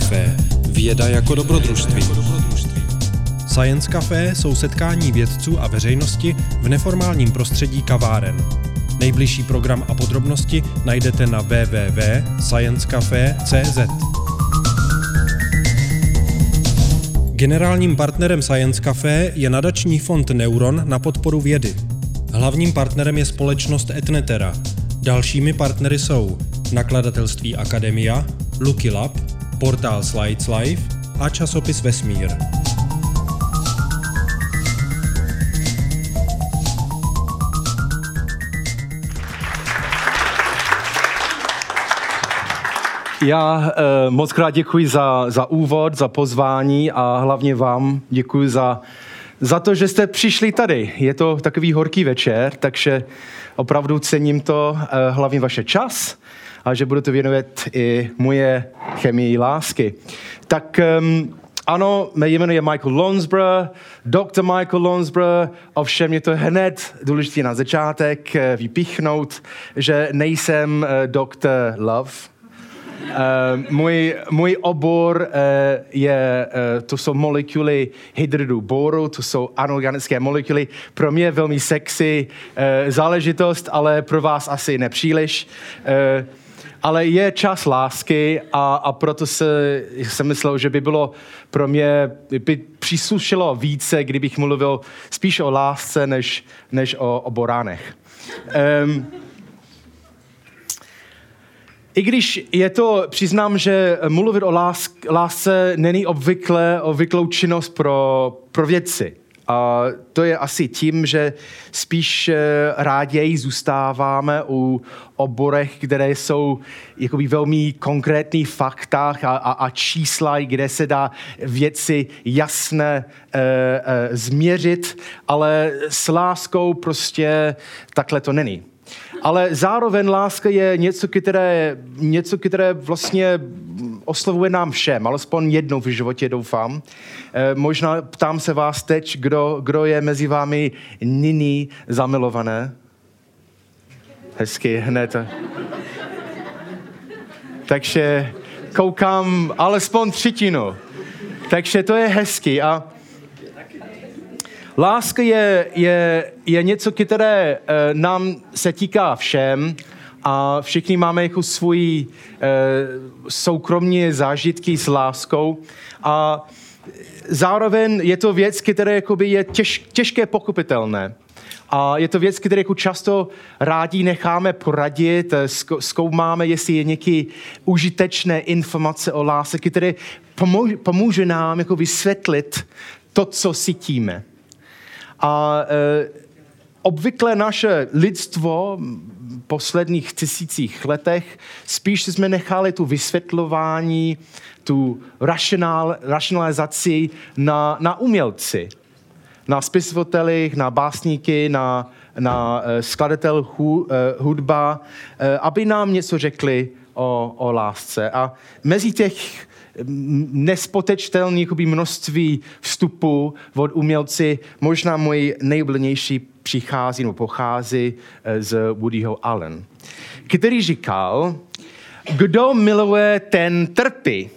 Café. Věda jako dobrodružství. Science Café jsou setkání vědců a veřejnosti v neformálním prostředí kaváren. Nejbližší program a podrobnosti najdete na www.sciencecafe.cz. Generálním partnerem Science Café je nadační fond Neuron na podporu vědy. Hlavním partnerem je společnost Etnetera. Dalšími partnery jsou nakladatelství Akademia, Lucky Lab, portál Slides Life a časopis Vesmír. Já uh, moc krát děkuji za, za úvod, za pozvání a hlavně vám děkuji za, za to, že jste přišli tady. Je to takový horký večer, takže opravdu cením to, uh, hlavně vaše čas a že budete věnovat i moje chemii lásky. Tak um, ano, mé jméno je Michael Lonsborough, Dr. Michael Lonsborough, ovšem je to hned důležité na začátek vypichnout, že nejsem Dr. Love, Uh, můj, můj obor uh, je, uh, to jsou molekuly hydridu boru, to jsou anorganické molekuly. Pro mě je velmi sexy uh, záležitost, ale pro vás asi nepříliš. Uh, ale je čas lásky a, a proto se, jsem myslel, že by bylo pro mě, by příslušelo více, kdybych mluvil spíš o lásce, než, než o, o boránech. Um, i když je to, přiznám, že mluvit o lásk, lásce není obvykle obvyklou činnost pro, pro vědci. A to je asi tím, že spíš eh, ráději zůstáváme u oborech, které jsou jakoby velmi konkrétní faktách a, a, a čísla, kde se dá věci jasně e, e, změřit, ale s láskou prostě takhle to není. Ale zároveň láska je něco, které, něco, které vlastně oslovuje nám všem, alespoň jednou v životě doufám. E, možná ptám se vás teď, kdo, kdo je mezi vámi nyní zamilované. Hezky, hned. Takže koukám alespoň třetinu. Takže to je hezky. A Láska je, je, je něco, které uh, nám se týká všem a všichni máme jako svůj uh, soukromní zážitky s láskou a zároveň je to věc, která je těž, těžké pochopitelné. A je to věc, kterou jako často rádi necháme poradit, eh, zkoumáme, jestli je nějaké užitečné informace o lásce, které pomůže, pomůže nám jako vysvětlit to, co cítíme. A e, obvykle naše lidstvo posledních tisících letech spíš jsme nechali tu vysvětlování, tu racionál, racionalizaci na, na umělci, na spisovatelích, na básníky, na, na uh, skladatel hu, uh, hudba, uh, aby nám něco řekli o, o lásce. A mezi těch nespotečtelné množství vstupů od umělci. Možná můj nejoblíbenější přichází nebo pochází eh, z Woodyho Allen, který říkal, kdo miluje, ten trpí.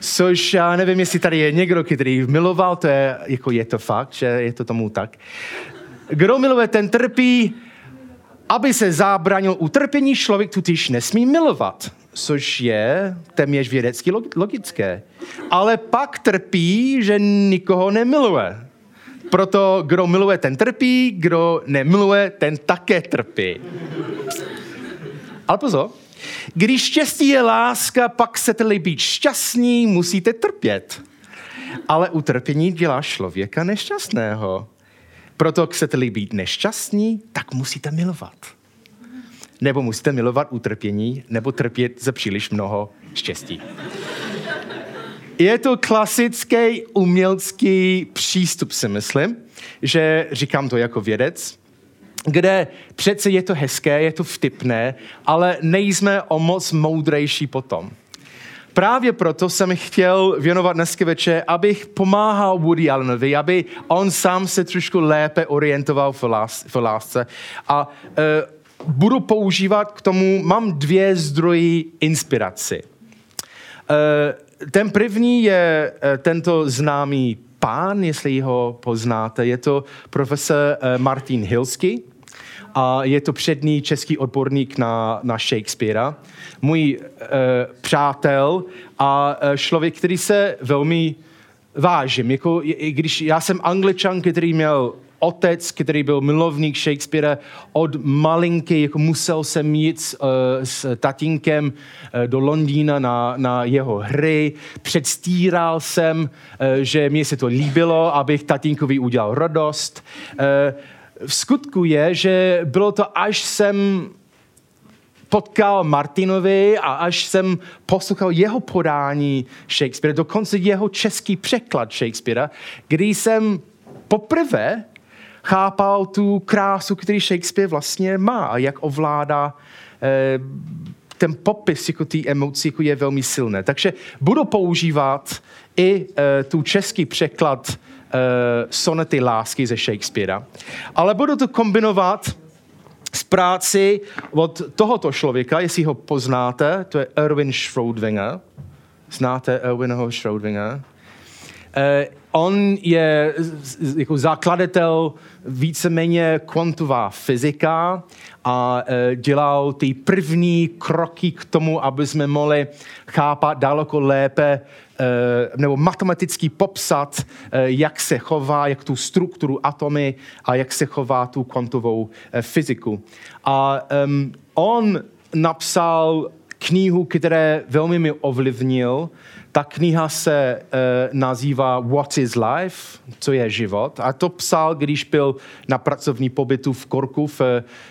Což já nevím, jestli tady je někdo, který miloval, to je, jako je to fakt, že je to tomu tak. Kdo miluje, ten trpí, aby se zábránil utrpení, člověk totiž nesmí milovat což je téměř vědecky logické. Ale pak trpí, že nikoho nemiluje. Proto kdo miluje, ten trpí, kdo nemiluje, ten také trpí. Ale pozor, když štěstí je láska, pak se tedy být šťastný, musíte trpět. Ale utrpení dělá člověka nešťastného. Proto chcete-li být nešťastní, tak musíte milovat nebo musíte milovat utrpění, nebo trpět za příliš mnoho štěstí. Je to klasický umělecký přístup, si myslím, že říkám to jako vědec, kde přece je to hezké, je to vtipné, ale nejsme o moc moudrejší potom. Právě proto jsem chtěl věnovat dneska večer, abych pomáhal Woody Allenovi, aby on sám se trošku lépe orientoval v lásce. A uh, budu používat k tomu, mám dvě zdroje inspiraci. Uh, ten první je uh, tento známý pán, jestli ho poznáte. Je to profesor uh, Martin Hilsky a je to přední český odborník na, na Shakespearea. Můj uh, přátel a člověk, který se velmi vážím. Jako, když já jsem angličan, který měl otec, který byl milovník Shakespearea od malinky, jako musel jsem jít uh, s tatínkem uh, do Londýna na, na jeho hry. Předstíral jsem, uh, že mě se to líbilo, abych tatínkovi udělal radost. V skutku je, že bylo to, až jsem potkal Martinovi a až jsem poslouchal jeho podání Shakespearea, dokonce jeho český překlad Shakespearea, kdy jsem poprvé chápal tu krásu, který Shakespeare vlastně má a jak ovládá eh, ten popis jako té emocí jako je velmi silné. Takže budu používat i eh, tu český překlad eh, sonety lásky ze Shakespearea, ale budu to kombinovat z práci od tohoto člověka, jestli ho poznáte, to je Erwin Schrödinger. Znáte Erwinho Schrödingera? Eh, on je jako zakladatel víceméně kvantová fyzika a eh, dělal ty první kroky k tomu, aby jsme mohli chápat daleko lépe Eh, nebo matematicky popsat, eh, jak se chová, jak tu strukturu atomy a jak se chová tu kvantovou fyziku. A on napsal knihu, které velmi mi ovlivnil. Ta kniha se uh, nazývá What is Life, co je život. A to psal, když byl na pracovní pobytu v Korku v,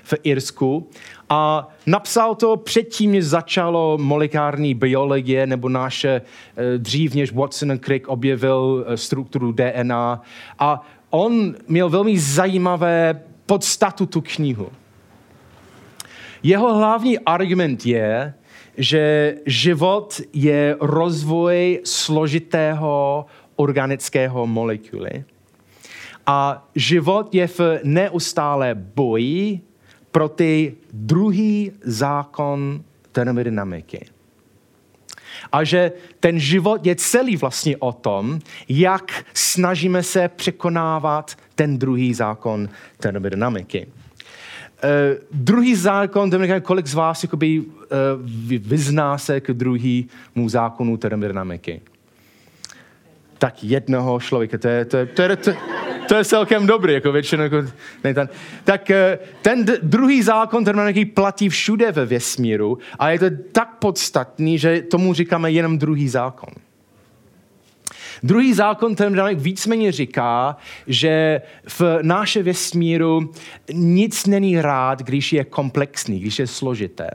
v Irsku. A napsal to předtím, než začalo molekulární biologie, nebo naše eh, dřív, než Watson a Crick objevil eh, strukturu DNA. A on měl velmi zajímavé podstatu tu knihu. Jeho hlavní argument je, že život je rozvoj složitého organického molekuly. A život je v neustále boji proti druhý zákon termodynamiky. A že ten život je celý vlastně o tom, jak snažíme se překonávat ten druhý zákon termodynamiky. Uh, druhý zákon, termodynamiky, kolik z vás jakoby, vyzná se k druhému zákonu termodynamiky? Tak jednoho člověka, to je, to je, to je, to je, to je celkem dobrý, jako většinou. Jako, ne, ten, tak eh, ten druhý zákon termodynamiky platí všude ve vesmíru a je to tak podstatný, že tomu říkáme jenom druhý zákon. Druhý zákon termodynamiky víceméně říká, že v naše vesmíru nic není rád, když je komplexní, když je složité.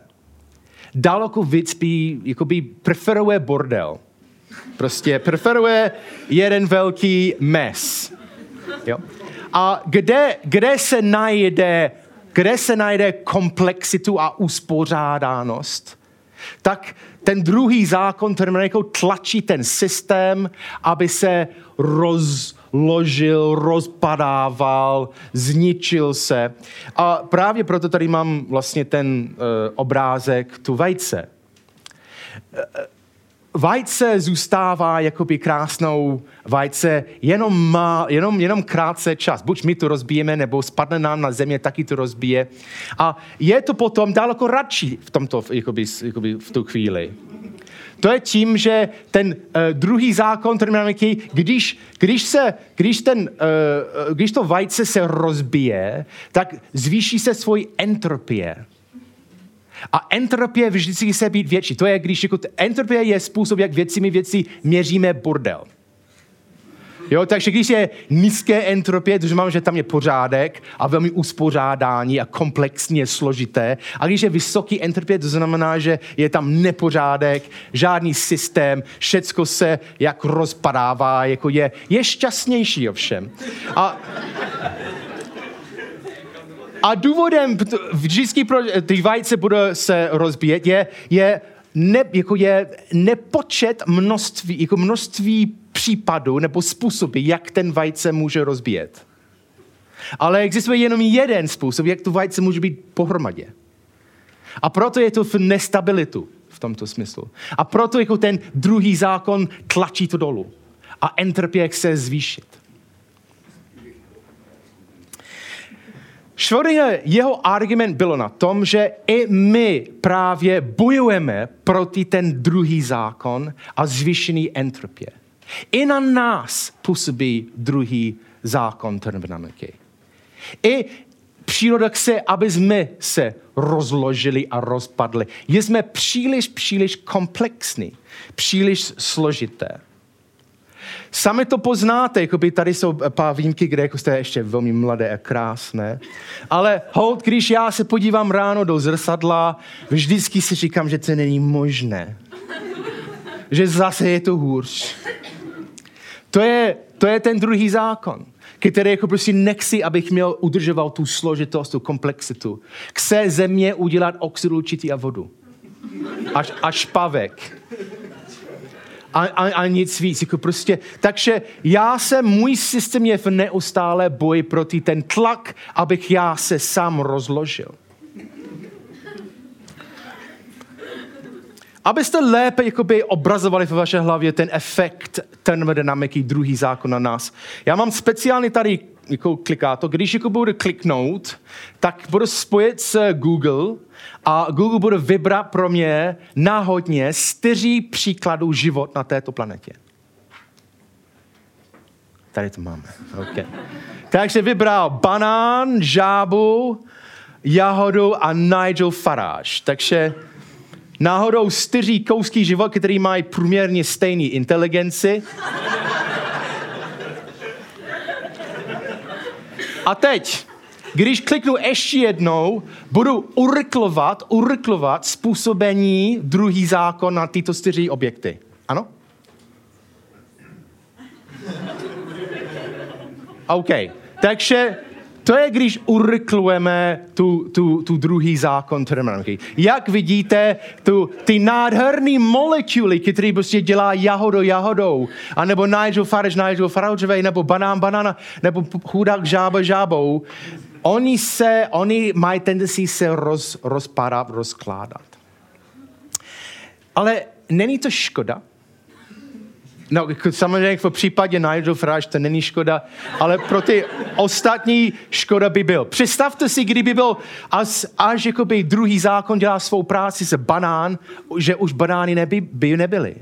Daleko víc by, jakoby preferuje bordel. Prostě preferuje jeden velký mes. Jo? A kde, kde se najde kde se najde komplexitu a uspořádanost, tak ten druhý zákon termodynamikou tlačí ten systém, aby se rozložil, rozpadával, zničil se. A právě proto tady mám vlastně ten uh, obrázek tu vejce. Uh, vajce zůstává jakoby krásnou vajce jenom, má, jenom, jenom krátce čas. Buď my to rozbijeme, nebo spadne nám na země, taky to rozbije. A je to potom daleko radši v, tomto, jakoby, jakoby v tu chvíli. To je tím, že ten uh, druhý zákon termodynamiky, když, když, se, když, ten, uh, když to vajce se rozbije, tak zvýší se svůj entropie. A entropie vždycky se být větší. To je, když jako, entropie je způsob, jak věcmi věci měříme bordel. Jo, takže když je nízké entropie, to znamená, že tam je pořádek a velmi uspořádání a komplexně složité. A když je vysoký entropie, to znamená, že je tam nepořádek, žádný systém, všecko se jak rozpadává, jako je, je šťastnější ovšem. A a důvodem vždycky, pro ty vajce bude se rozbíjet, je, je, ne, jako je nepočet množství, jako množství případů nebo způsoby, jak ten vajce může rozbíjet. Ale existuje jenom jeden způsob, jak tu vajce může být pohromadě. A proto je to v nestabilitu v tomto smyslu. A proto jako ten druhý zákon tlačí to dolů. A entropie chce zvýšit. Schrödinger, jeho argument bylo na tom, že i my právě bojujeme proti ten druhý zákon a zvýšený entropie. I na nás působí druhý zákon termodynamiky. I příroda chce, aby jsme se rozložili a rozpadli. Jsme příliš, příliš komplexní, příliš složité. Sami to poznáte, jako by tady jsou pár výjimky, kde jako jste ještě velmi mladé a krásné. Ale hold, když já se podívám ráno do zrcadla, vždycky si říkám, že to není možné. Že zase je to hůř. To je, to je ten druhý zákon který jako prostě nechci, abych měl udržoval tu složitost, tu komplexitu. Chce země udělat oxid určitý a vodu. Až, až pavek a, a, a nic víc. Jako prostě. Takže já se, můj systém je v neustále boji proti ten tlak, abych já se sám rozložil. Abyste lépe jakoby, obrazovali v vaše hlavě ten efekt termodynamiky, druhý zákon na nás. Já mám speciálně tady jako klikáto, když jako budu kliknout, tak budu spojit s Google a Google bude vybrat pro mě náhodně čtyři příkladů život na této planetě. Tady to máme. Okay. Takže vybral banán, žábu, jahodu a Nigel Farage. Takže náhodou čtyři kousky život, který mají průměrně stejný inteligenci. A teď, když kliknu ještě jednou, budu uryklovat, uryklovat způsobení druhý zákon na tyto čtyři objekty. Ano? OK. Takže to je, když uryklujeme tu, tu, tu druhý zákon termodynamiky. Jak vidíte, tu, ty nádherné molekuly, které prostě dělá jahodo jahodou, anebo Nigel Farage, Nigel Farageovej, nebo banán banana, nebo chudák žába žábou, oni, se, oni mají tendenci se roz, rozpadat, rozkládat. Ale není to škoda? No, samozřejmě v případě Nigel Farage to není škoda, ale pro ty ostatní škoda by byl. Představte si, kdyby byl až, až jakoby druhý zákon dělá svou práci se banán, že už banány neby, by nebyly.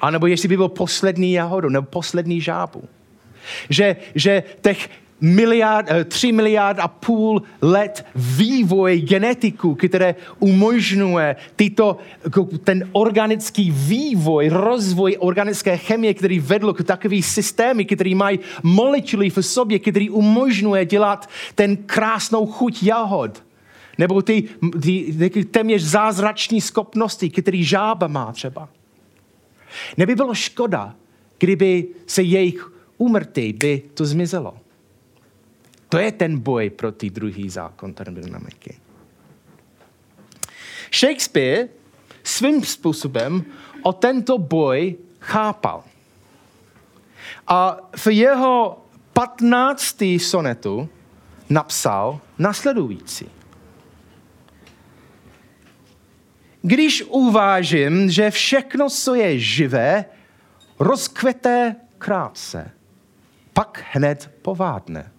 A nebo jestli by byl poslední jahodu, nebo poslední žábu. Že, že těch miliard, eh, tři miliard a půl let vývoj genetiku, které umožňuje tyto, ten organický vývoj, rozvoj organické chemie, který vedl k takový systémy, který mají molekuly v sobě, který umožňuje dělat ten krásnou chuť jahod. Nebo ty, ty, ty téměř zázrační schopnosti, který žába má třeba. Neby bylo škoda, kdyby se jejich úmrtí by to zmizelo. To je ten boj proti druhý zákon termodynamiky. Shakespeare svým způsobem o tento boj chápal. A v jeho 15. sonetu napsal nasledující. Když uvážím, že všechno, co je živé, rozkvete krátce, pak hned povádne.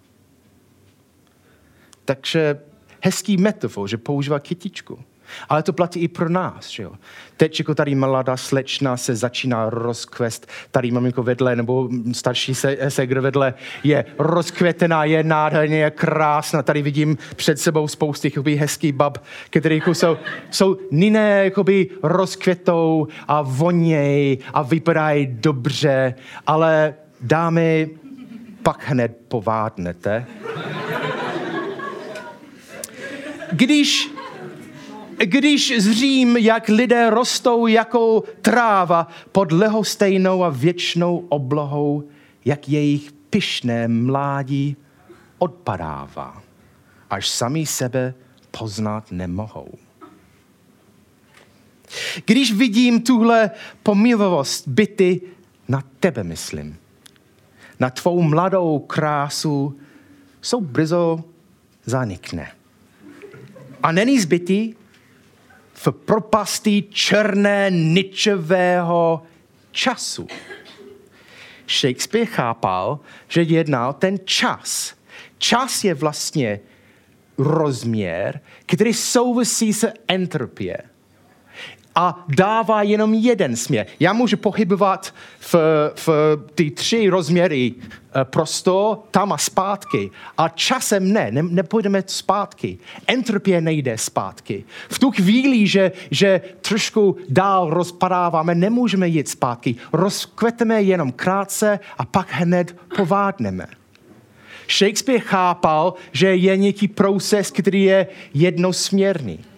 Takže hezký metafor, že používá kytičku. Ale to platí i pro nás. Že jo? Teď jako tady mladá slečna se začíná rozkvest, tady maminko vedle, nebo starší se, segr vedle je rozkvětená, je nádherně, je krásná. Tady vidím před sebou spousty jakoby, hezký bab, které jako jsou, jsou niné jakoby, rozkvětou a voněj a vypadají dobře, ale dámy, pak hned povádnete když, když zřím, jak lidé rostou jako tráva pod lehostejnou a věčnou oblohou, jak jejich pyšné mládí odpadává, až sami sebe poznat nemohou. Když vidím tuhle pomilovost byty, na tebe myslím. Na tvou mladou krásu jsou brzo zanikne. A není zbytý v propasti černé ničevého času. Shakespeare chápal, že jednal ten čas. Čas je vlastně rozměr, který souvisí se entropie a dává jenom jeden směr. Já můžu pohybovat v, v ty tři rozměry eh, prostor, tam a zpátky. A časem ne, ne nepůjdeme zpátky. Entropie nejde zpátky. V tu chvíli, že, že trošku dál rozpadáváme, nemůžeme jít zpátky. Rozkveteme jenom krátce a pak hned povádneme. Shakespeare chápal, že je nějaký proces, který je jednosměrný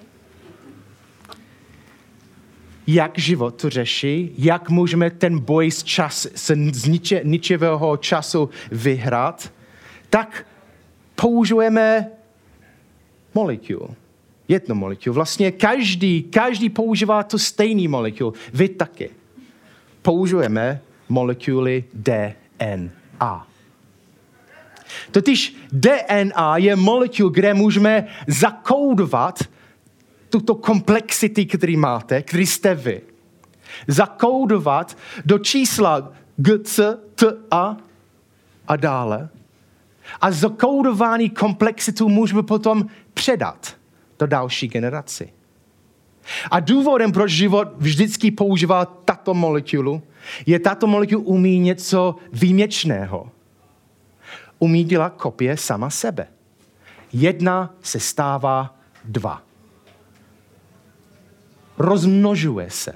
jak život řeší, jak můžeme ten boj s, čas, z niče, ničivého času vyhrát, tak použijeme molekul. Jedno molekul. Vlastně každý, každý používá to stejný molekul. Vy taky. Použijeme molekuly DNA. Totiž DNA je molekul, kde můžeme zakódovat tuto komplexity, který máte, který jste vy, zakódovat do čísla G, C, T, A a dále. A zakódovaný komplexitu můžeme potom předat do další generaci. A důvodem, proč život vždycky používá tato molekulu, je tato molekula umí něco výjimečného. Umí dělat kopie sama sebe. Jedna se stává dva rozmnožuje se.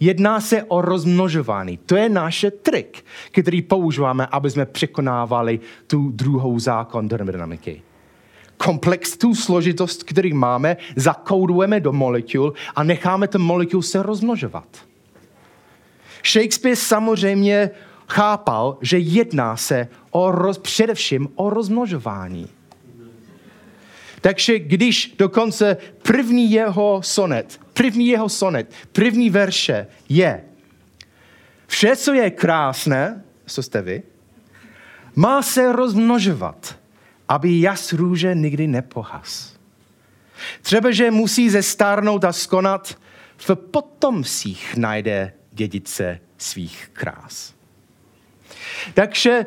Jedná se o rozmnožování. To je náš trik, který používáme, aby jsme překonávali tu druhou zákon termodynamiky. Komplex, tu složitost, který máme, zakoudujeme do molekul a necháme ten molekul se rozmnožovat. Shakespeare samozřejmě chápal, že jedná se o roz, především o rozmnožování. Takže když dokonce první jeho sonet, první jeho sonet, první verše je vše, co je krásné, co jste vy, má se rozmnožovat, aby jas růže nikdy nepohas. Třeba, že musí zestárnout a skonat, v potomcích najde dědice svých krás. Takže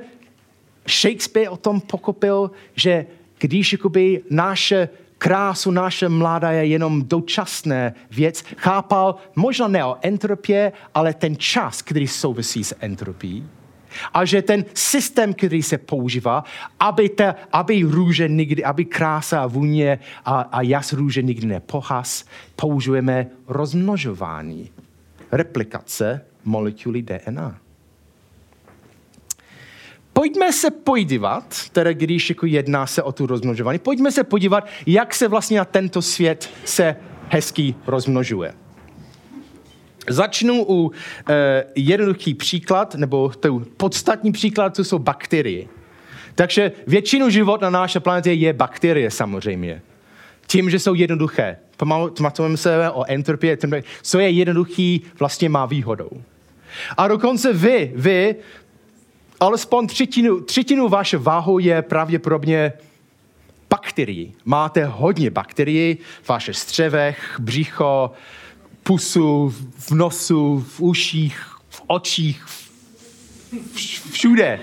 Shakespeare o tom pokopil, že když jakoby naše krásu, naše mláda je jenom dočasné věc, chápal možná ne o entropě, ale ten čas, který souvisí s entropií. A že ten systém, který se používá, aby, te, aby růže nikdy, aby krása a vůně a, a jas růže nikdy nepohas, použijeme rozmnožování, replikace molekuly DNA. Pojďme se podívat, teda když jako jedná se o tu rozmnožování, pojďme se podívat, jak se vlastně na tento svět se hezký rozmnožuje. Začnu u e, jednoduchý příklad, nebo to podstatní příklad, to jsou bakterie. Takže většinu život na naší planetě je bakterie samozřejmě. Tím, že jsou jednoduché. Pamatujeme se o entropii, co je jednoduchý, vlastně má výhodou. A dokonce vy, vy alespoň třetinu, třetinu vaše váhu je pravděpodobně bakterií. Máte hodně bakterií v vašich střevech, břicho, pusu, v nosu, v uších, v očích, všude.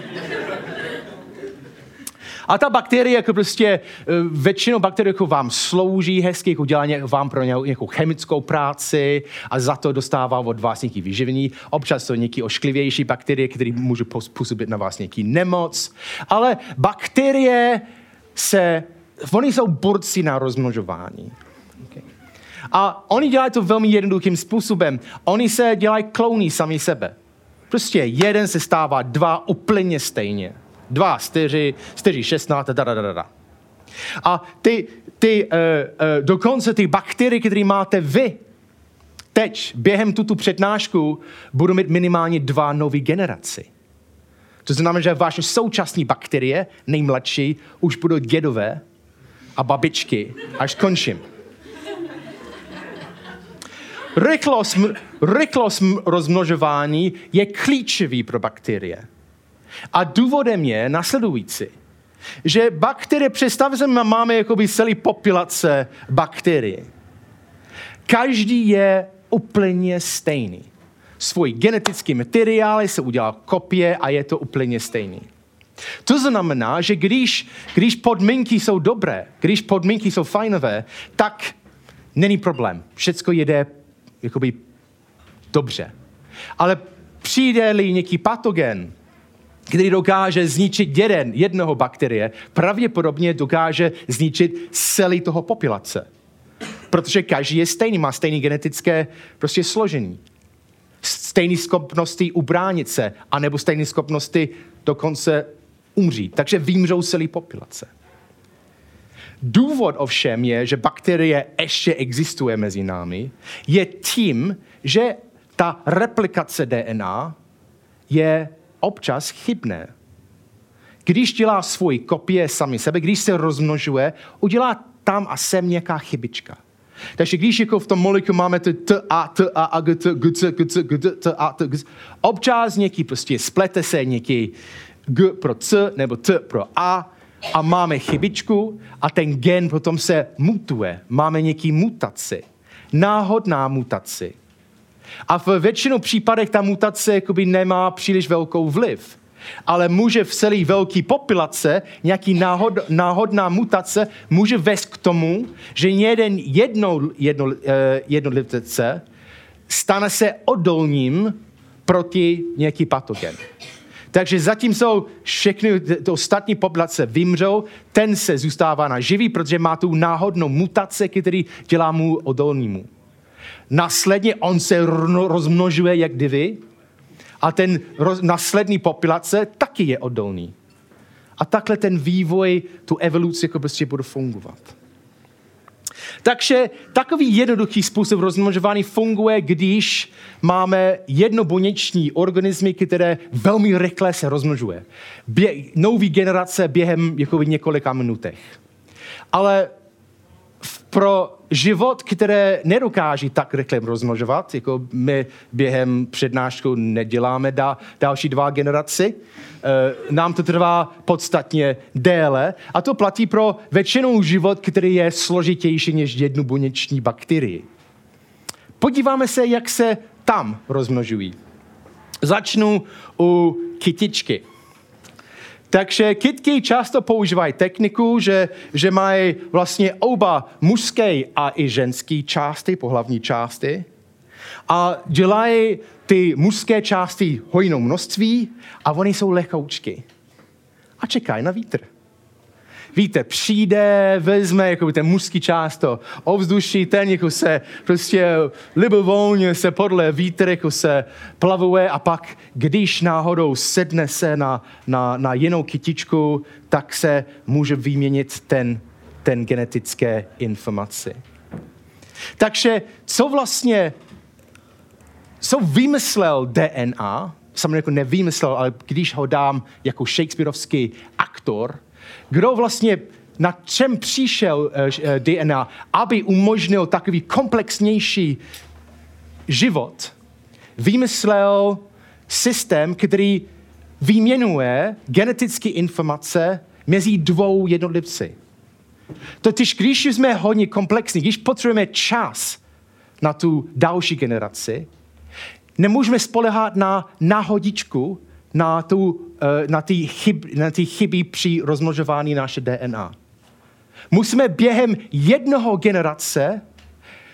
A ta bakterie jako prostě, eh, většinou bakterie jako vám slouží hezky, jako dělá vám pro nějakou chemickou práci a za to dostává od vás nějaký vyživení. Občas jsou nějaký ošklivější bakterie, které můžou působit na vás nějaký nemoc. Ale bakterie se, oni jsou borci na rozmnožování. A oni dělají to velmi jednoduchým způsobem. Oni se dělají klouny sami sebe. Prostě jeden se stává dva úplně stejně. 2, 4, 4, 16, da, da, da, da. A ty, ty, uh, uh, dokonce ty bakterie, které máte vy, teď, během tuto přednášku, budou mít minimálně dva nové generaci. To znamená, že vaše současné bakterie, nejmladší, už budou dědové a babičky, až skončím. Rychlost, rychlost rozmnožování je klíčový pro bakterie. A důvodem je nasledující. Že bakterie, představte máme jakoby celý populace bakterií. Každý je úplně stejný. Svůj genetický materiál se udělá kopie a je to úplně stejný. To znamená, že když, když podmínky jsou dobré, když podmínky jsou fajnové, tak není problém. Všecko jede jakoby dobře. Ale přijde-li nějaký patogen, který dokáže zničit jeden, jednoho bakterie, pravděpodobně dokáže zničit celý toho populace. Protože každý je stejný, má stejné genetické prostě složení. Stejné schopnosti ubránit se, anebo stejné schopnosti dokonce umřít. Takže vymřou celý populace. Důvod ovšem je, že bakterie ještě existuje mezi námi, je tím, že ta replikace DNA je občas chybné. Když dělá svoji kopie sami sebe, když se rozmnožuje, udělá tam a sem nějaká chybička. Takže když jako v tom molekulu máme to t, a, t, a, a, g, t, g, c, g, c, g, t, a, t, g, občas něký prostě splete se něký g pro c nebo t pro a a máme chybičku a ten gen potom se mutuje. Máme nějaký mutaci. Náhodná mutaci. A v většinou případech ta mutace jakoby nemá příliš velkou vliv. Ale může v celé velké populace nějaký náhod, náhodná mutace může vést k tomu, že jeden jedno, jedno, eh, jednotlivce stane se odolným proti nějaký patogen. Takže zatímco všechny to ostatní populace vymřou, ten se zůstává na živý, protože má tu náhodnou mutaci, který dělá mu odolnímu. Následně on se rozmnožuje jak divy a ten roz, následný populace taky je odolný. A takhle ten vývoj, tu evoluci jako prostě bude fungovat. Takže takový jednoduchý způsob rozmnožování funguje, když máme jednobuněční organismy, které velmi rychle se rozmnožuje. Bě- nový generace během několika minutech. Ale pro život, které nedokáží tak rychle rozmnožovat, jako my během přednášku neděláme da, další dva generaci, e, nám to trvá podstatně déle a to platí pro většinou život, který je složitější než jednu buněční bakterii. Podíváme se, jak se tam rozmnožují. Začnu u kytičky. Takže kytky často používají techniku, že, že mají vlastně oba mužské a i ženské části, pohlavní části. A dělají ty mužské části hojnou množství a oni jsou lehkoučky. A čekají na vítr víte, přijde, vezme jako ten mužský část to ovzduší, ten jako se prostě libovolně se podle vítr jako se plavuje a pak, když náhodou sedne se na, na, na jinou kytičku, tak se může vyměnit ten, ten genetické informace. Takže co vlastně, co vymyslel DNA, samozřejmě jako nevymyslel, ale když ho dám jako Shakespeareovský aktor, kdo vlastně na čem přišel eh, eh, DNA, aby umožnil takový komplexnější život, vymyslel systém, který výměnuje genetické informace mezi dvou jednotlivci. Totiž, když jsme hodně komplexní, když potřebujeme čas na tu další generaci, nemůžeme spolehat na náhodičku, na, tu, na, ty chyb, na chyby při rozmnožování naše DNA. Musíme během jednoho generace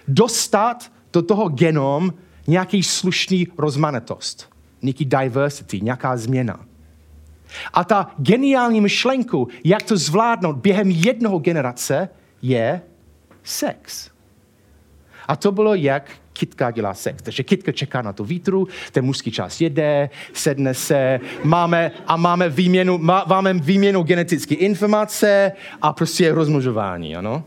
dostat do toho genom nějaký slušný rozmanitost, nějaký diversity, nějaká změna. A ta geniální myšlenku, jak to zvládnout během jednoho generace, je sex. A to bylo, jak kytka dělá sex. Takže kytka čeká na tu vítru, ten mužský čas jede, sedne se, máme, a máme výměnu, má, máme výměnu genetické informace a prostě rozmnožování, ano?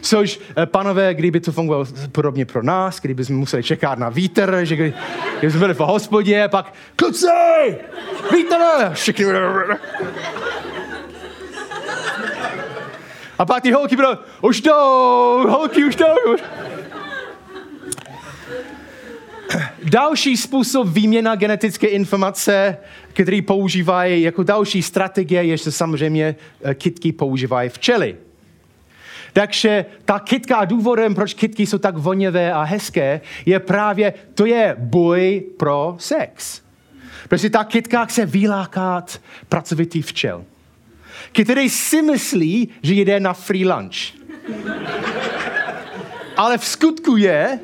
Což, eh, panové, kdyby to fungovalo podobně pro nás, kdyby jsme museli čekat na vítr, že kdy, kdyby jsme byli v hospodě, pak kluci, vítr, všichni a pak ty holky budou, už jdou, holky už jdou. Další způsob výměna genetické informace, který používají jako další strategie, je, že samozřejmě eh, kytky používají včely. Takže ta kytka a důvodem, proč kytky jsou tak voněvé a hezké, je právě, to je boj pro sex. Protože ta kytka chce vylákat pracovitý včel, který si myslí, že jde na free lunch. Ale v skutku je,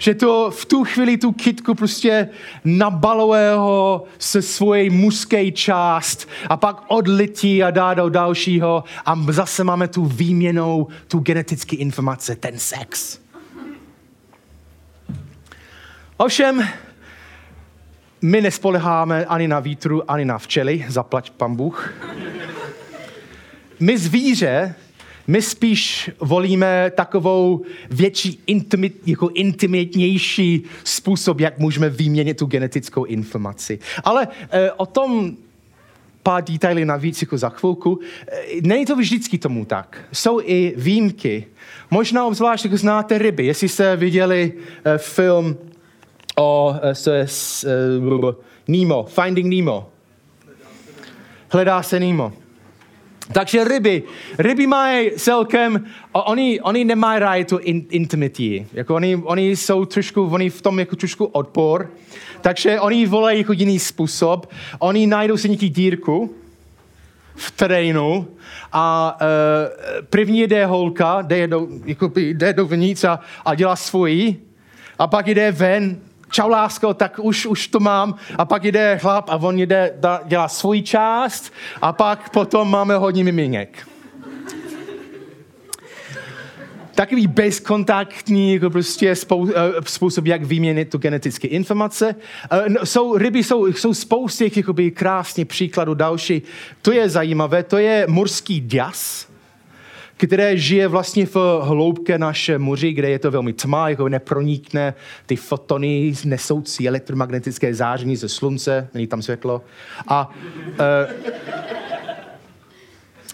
že to v tu chvíli tu kitku prostě nabalového se svojí mužské část a pak odletí a dá do dalšího a zase máme tu výměnou, tu genetické informace, ten sex. Ovšem, my nespoleháme ani na vítru, ani na včely, zaplať pan Bůh. My zvíře my spíš volíme takovou větší, intimit, jako intimitnější způsob, jak můžeme vyměnit tu genetickou informaci. Ale e, o tom pár detaily navíc jako za chvilku. E, není to vždycky tomu tak. Jsou i výjimky. Možná obzvlášť, jako znáte ryby. Jestli jste viděli e, film o e, s, e, Nemo, Finding Nemo. Hledá se Nemo. Takže ryby. Ryby mají celkem, oni, oni nemají rádi tu in, intimity. Jako oni, oni jsou trošku, oni v tom jako trošku odpor. Takže oni volají jako jiný způsob. Oni najdou si nějaký dírku v terénu a uh, první jde holka, jde do, jako, jde dovnitř a, a dělá svoji. A pak jde ven čau lásko, tak už, už to mám. A pak jde chlap a on jde, dělá svůj část a pak potom máme hodně miminěk. Takový bezkontaktní jako prostě uh, způsob, jak vyměnit tu genetické informace. Uh, jsou, ryby jsou, jsou spousty jakoby, krásných příkladů další. To je zajímavé, to je morský ďas které žije vlastně v hloubce naše moři, kde je to velmi tma, jako nepronikne ty fotony nesoucí elektromagnetické záření ze slunce, není tam světlo. A uh,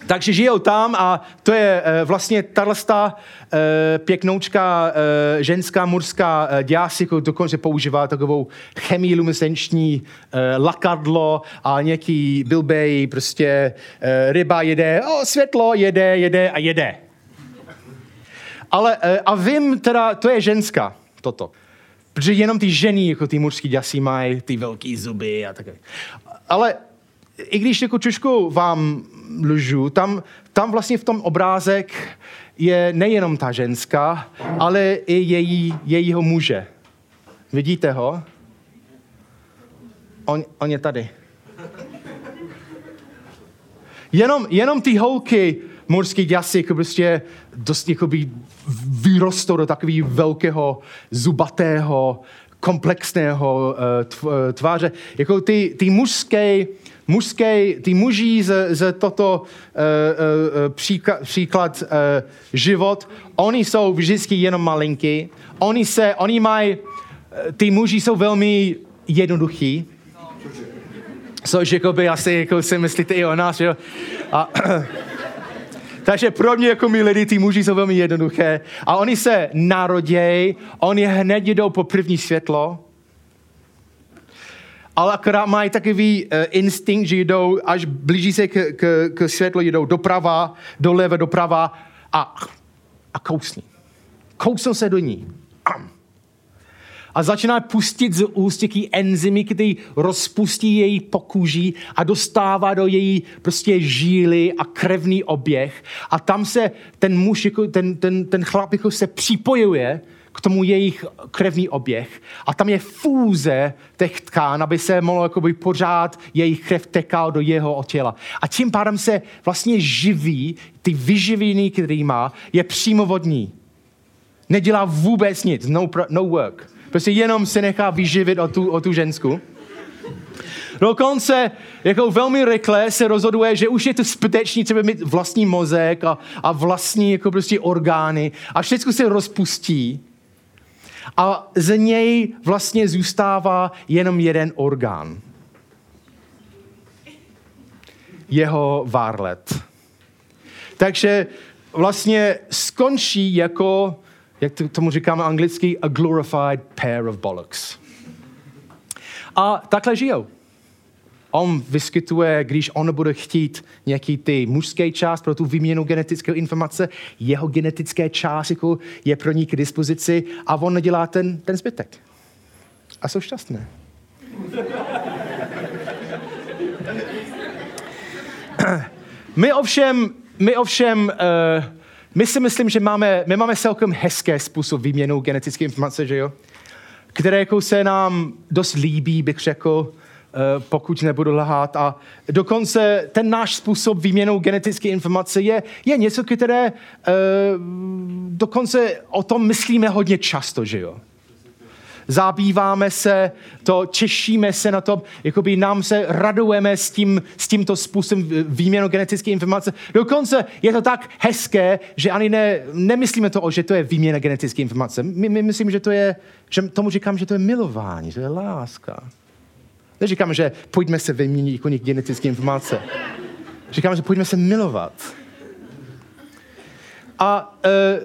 takže žijou tam a to je uh, vlastně tato uh, pěknoučka uh, ženská murská děsiku dokonce používá takovou chemiluminescenční uh, lakadlo a nějaký bilbej, prostě ryba jede, o, světlo, jede, jede a jede. Ale, a vím teda, to je ženská, toto. Protože jenom ty ženy, jako ty mužský děsí, mají ty velké zuby a tak. Ale i když jako trošku vám lžu, tam, tam vlastně v tom obrázek je nejenom ta ženská, ale i její, jejího muže. Vidíte ho? On, on je tady. Jenom, jenom ty holky morský děsy jako prostě dost jakoby vyrostou do takového velkého, zubatého, komplexného uh, tváře. Jako ty, ty mužské mužské, ty muží z, z toto uh, uh, příklad, příklad uh, život, oni jsou vždycky jenom malinký. Oni se, oni mají, ty muži jsou velmi jednoduchý. Což jako by asi jako si myslíte i o nás, jo? A, takže pro mě jako my lidi, ty muži jsou velmi jednoduché. A oni se narodějí, oni hned jdou po první světlo, ale akorát mají takový uh, instinkt, že jdou, až blíží se k, k, k světlu, jdou doprava, doleva, doprava a, a kousní. Kousnou se do ní. A začíná pustit z úst enzymy, který rozpustí její pokůží a dostává do její prostě žíly a krevný oběh. A tam se ten muž, jako, ten, ten, ten chlap jako se připojuje tomu jejich krevní oběh. A tam je fůze těch tkán, aby se mohlo jakoby pořád jejich krev tekal do jeho těla. A tím pádem se vlastně živí, ty vyživiny, který má, je přímo vodní. Nedělá vůbec nic, no, no work. Prostě jenom se nechá vyživit o tu, o tu žensku. Dokonce jako velmi rychle se rozhoduje, že už je to zbytečný třeba mít vlastní mozek a, a vlastní jako prostě orgány a všechno se rozpustí a z něj vlastně zůstává jenom jeden orgán. Jeho várlet. Takže vlastně skončí jako, jak tomu říkáme anglicky, a glorified pair of bollocks. A takhle žijou. On vyskytuje, když on bude chtít nějaký ty mužské část pro tu výměnu genetické informace, jeho genetické část jako je pro ní k dispozici a on nedělá ten, ten zbytek. A jsou šťastné. My ovšem, my ovšem, uh, my si myslím, že máme, my máme celkem hezké způsob výměnu genetické informace, že jo? Které jako se nám dost líbí, bych řekl, pokud nebudu lhát. A dokonce ten náš způsob výměnou genetické informace je, je něco, které uh, dokonce o tom myslíme hodně často, že jo? zabýváme se to, těšíme se na to, jakoby nám se radujeme s, tím, s tímto způsobem výměnu genetické informace. Dokonce je to tak hezké, že ani ne, nemyslíme to, že to je výměna genetické informace. My, my myslím, že to je, že tomu říkám, že to je milování, že to je láska. Neříkám, že pojďme se vyměnit jako genetické informace. Říkám, že pojďme se milovat. A uh,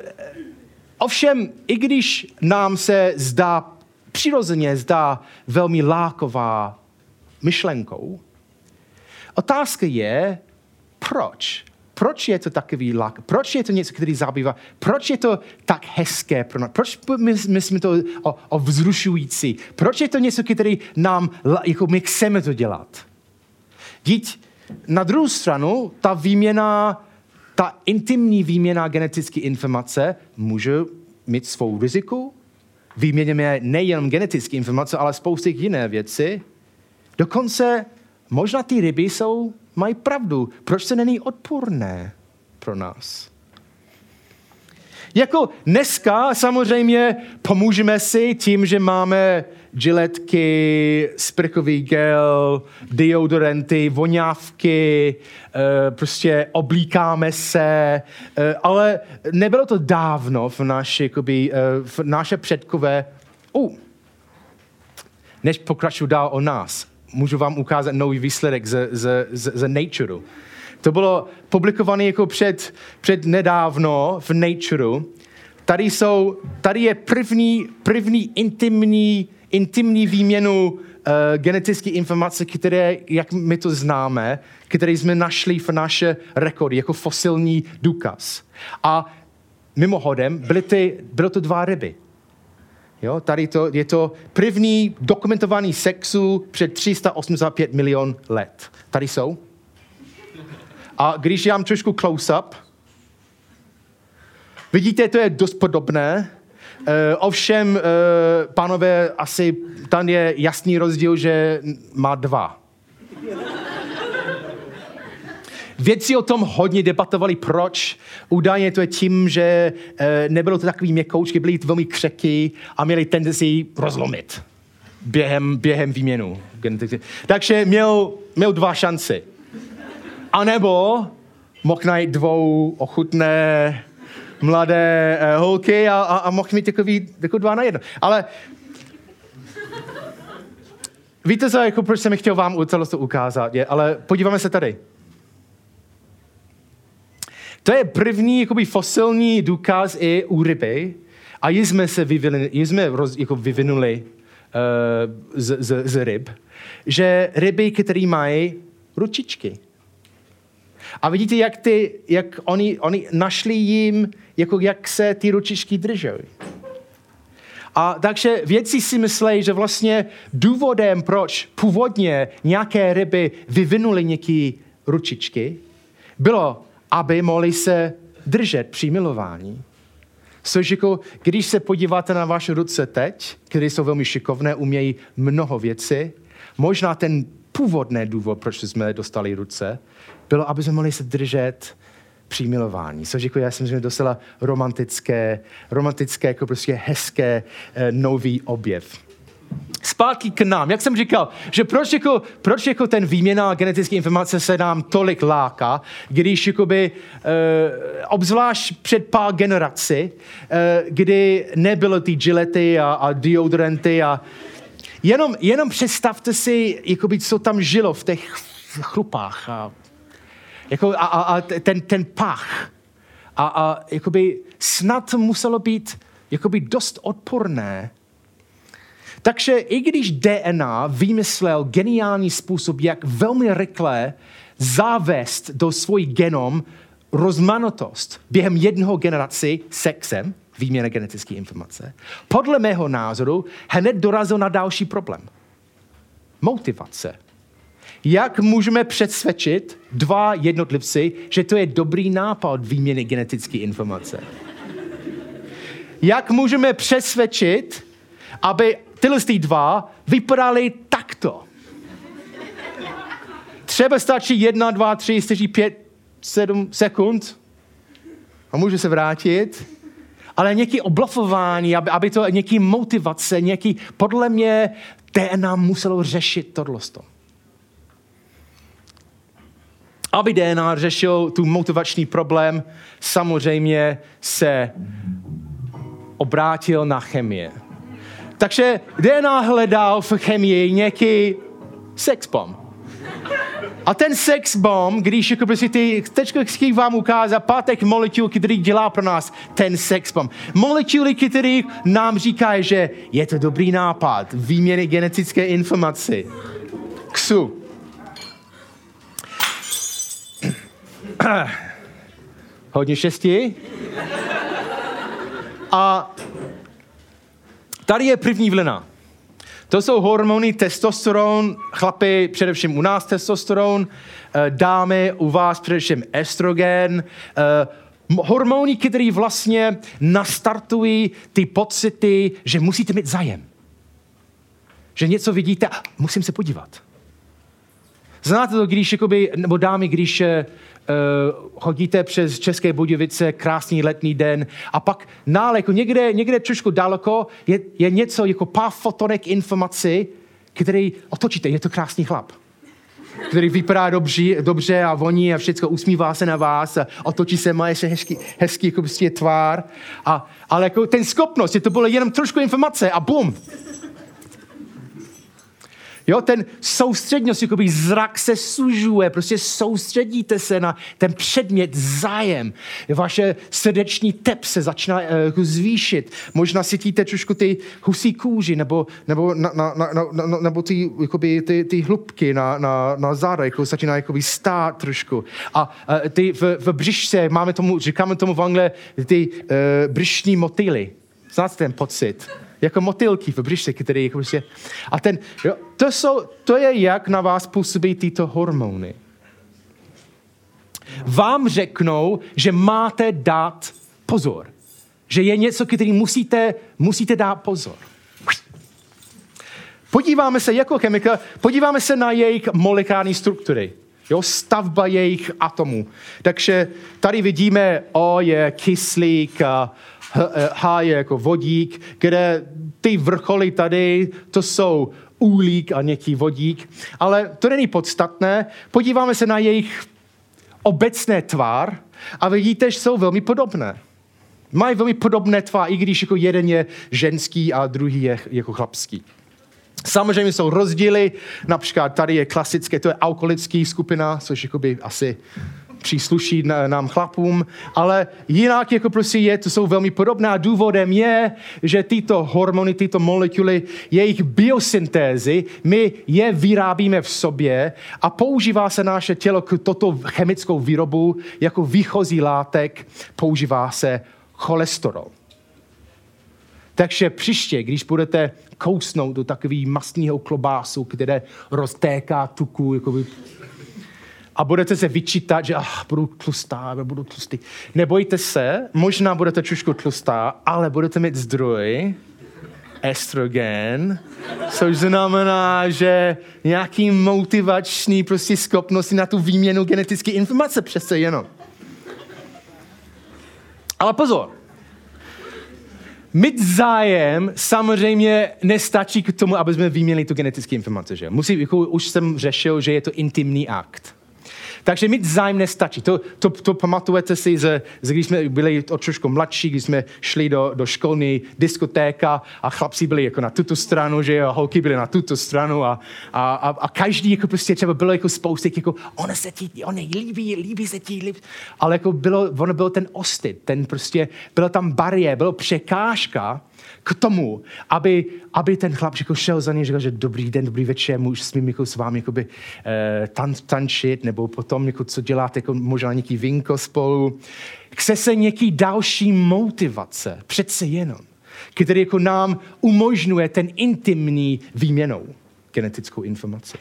ovšem, i když nám se zdá přirozeně zdá velmi láková myšlenkou. Otázka je, proč? Proč je to takový lák? Proč je to něco, který zabývá? Proč je to tak hezké pro nás? Proč my, my jsme to o, o vzrušující? Proč je to něco, který nám, jako my chceme to dělat? Díť na druhou stranu, ta výměna, ta intimní výměna genetické informace může mít svou riziku, Výměněme nejen genetické informace, ale spousty jiné věci. Dokonce možná ty ryby jsou, mají pravdu. Proč se není odporné pro nás? Jako dneska samozřejmě pomůžeme si tím, že máme žiletky, sprchový gel, deodoranty, voňávky, eh, prostě oblíkáme se, eh, ale nebylo to dávno v naši, jakoby, eh, v naše předkové. Uh, než pokračuju dál o nás, můžu vám ukázat nový výsledek ze, ze, ze, ze Nature. To bylo publikované jako před, před nedávno v Nature. Tady, jsou, tady je první, první intimní intimní výměnu uh, genetické informace, které, jak my to známe, které jsme našli v naše rekordy jako fosilní důkaz. A mimochodem, byly, ty, bylo to dva ryby. Jo, tady to, je to první dokumentovaný sexu před 385 milion let. Tady jsou. A když mám trošku close-up, vidíte, to je dost podobné. Uh, ovšem, uh, pánové, asi tam je jasný rozdíl, že má dva. Vědci o tom hodně debatovali, proč. Údajně to je tím, že uh, nebylo to takový měkoučky, byly velmi křeky a měli tendenci rozlomit během, během výměnu. Takže měl, měl dva šance. A nebo mohl najít dvou ochutné mladé uh, holky a, a, a mohl mít takový, jako dva na jedno. Ale víte co, jako proč jsem chtěl vám celé to ukázat, je, ale podíváme se tady. To je první jakoby, fosilní důkaz i u ryby a jsme se vyvinuli, jsme roz, jako vyvinuli uh, z, z, z ryb, že ryby, které mají ručičky. A vidíte, jak, ty, jak oni, oni našli jim, jako jak se ty ručičky drží. A takže vědci si myslí, že vlastně důvodem, proč původně nějaké ryby vyvinuly nějaké ručičky, bylo, aby mohli se držet při milování. Což jako, když se podíváte na vaše ruce teď, které jsou velmi šikovné, umějí mnoho věcí, možná ten původný důvod, proč jsme dostali ruce, bylo, aby jsme mohli se držet při milování. Což jako já jsem že docela romantické, romantické, jako prostě hezké eh, nový objev. Zpátky k nám. Jak jsem říkal, že proč jako, proč jako ten výměna genetické informace se nám tolik láká, když jakoby, eh, obzvlášť před pár generací, eh, kdy nebylo ty gilety a, a deodoranty a jenom, jenom představte si, jakoby, co tam žilo v těch chlupách a jako a, a, a ten, ten pach. A, a jakoby snad muselo být jakoby dost odporné. Takže i když DNA vymyslel geniální způsob, jak velmi rychle zavést do svůj genom rozmanitost během jednoho generaci sexem, výměna genetické informace, podle mého názoru hned dorazil na další problém. Motivace. Jak můžeme přesvědčit dva jednotlivci, že to je dobrý nápad výměny genetické informace? Jak můžeme přesvědčit, aby tyhle dva vypadali takto? Třeba stačí jedna, dva, tři, čtyři, pět, sedm sekund a může se vrátit. Ale nějaký oblofování, aby, aby to nějaký motivace, nějaký, podle mě, DNA muselo řešit tohle. Aby DNA řešil tu motivační problém, samozřejmě se obrátil na chemie. Takže DNA hledal v chemii nějaký sex bomb. A ten sex bomb, když jako prostě ty, chci vám ukázat pátek molekul, který dělá pro nás ten sex bomb. Molekuly, které nám říkají, že je to dobrý nápad, výměny genetické informace. Ksu. Hodně štěstí. A tady je první vlna. To jsou hormony testosteron, chlapy především u nás testosteron, eh, dámy u vás především estrogen, eh, hormony, které vlastně nastartují ty pocity, že musíte mít zájem. Že něco vidíte, musím se podívat. Znáte to, když, jakoby, nebo dámy, když uh, chodíte přes České Budějovice, krásný letní den a pak nále, jako někde, někde trošku daleko je, je něco jako pár fotonek informací, který otočíte, je to krásný chlap který vypadá dobře, dobře a voní a všechno usmívá se na vás a otočí se, má ještě hezký, hezký jako prostě tvár. A, ale jako ten schopnost, je to bylo jenom trošku informace a bum, Jo, ten soustřednost, jakoby zrak se sužuje, prostě soustředíte se na ten předmět, zájem. Vaše srdeční tep se začíná uh, zvýšit. Možná cítíte trošku ty husí kůži, nebo, nebo, na, na, na, na, nebo ty, jakoby, ty, ty hlubky na, na, na záda, jako začíná jakoby stát trošku. A uh, ty v, v břišce, máme tomu, říkáme tomu v Anglii, ty uh, břišní motýly. Znáte ten pocit? Jako motylky v břiše, který jako prostě... A ten, jo, to, jsou, to je, jak na vás působí tyto hormony. Vám řeknou, že máte dát pozor. Že je něco, který musíte, musíte dát pozor. Podíváme se jako chemika, podíváme se na jejich molekulární struktury. Jo, stavba jejich atomů. Takže tady vidíme, o je kyslík, H je jako vodík, kde ty vrcholy tady, to jsou úlík a nějaký vodík. Ale to není podstatné. Podíváme se na jejich obecné tvár a vidíte, že jsou velmi podobné. Mají velmi podobné tvár, i když jako jeden je ženský a druhý je jako chlapský. Samozřejmě jsou rozdíly, například tady je klasické, to je alkoholický skupina, což jakoby asi přísluší nám chlapům, ale jinak jako prostě je, to jsou velmi podobná. Důvodem je, že tyto hormony, tyto molekuly, jejich biosyntézy, my je vyrábíme v sobě a používá se naše tělo k toto chemickou výrobu jako výchozí látek, používá se cholesterol. Takže příště, když budete kousnout do takového mastního klobásu, které roztéká tuku, jako a budete se vyčítat, že ah, budu tlustá, budu tlustý. Nebojte se, možná budete trošku tlustá, ale budete mít zdroj, estrogen, což znamená, že nějaký motivační prostě schopnosti na tu výměnu genetické informace přece jenom. Ale pozor, mít zájem samozřejmě nestačí k tomu, aby jsme vyměnili tu genetické informace. Že? Musí, jako už jsem řešil, že je to intimní akt. Takže mít zájem nestačí. To, to, to pamatujete si, že, že když jsme byli o trošku mladší, když jsme šli do, do školní diskotéka a chlapci byli jako na tuto stranu, že jo, holky byly na tuto stranu a, a, a, a každý jako prostě třeba bylo jako spousty, jako ona se ti, ona líbí, líbí se ti, líbí. ale jako bylo, ono byl ten ostyd, ten prostě, bylo tam bariér, bylo překážka, k tomu, aby, aby ten chlap jako šel za ním, říkal, že dobrý den, dobrý večer, můžu smím jako s vámi jakoby, eh, tan, tančit, nebo potom jako, co děláte, jako možná nějaký vinko spolu. Chce se nějaký další motivace, přece jenom, který jako nám umožňuje ten intimní výměnou genetickou informaci.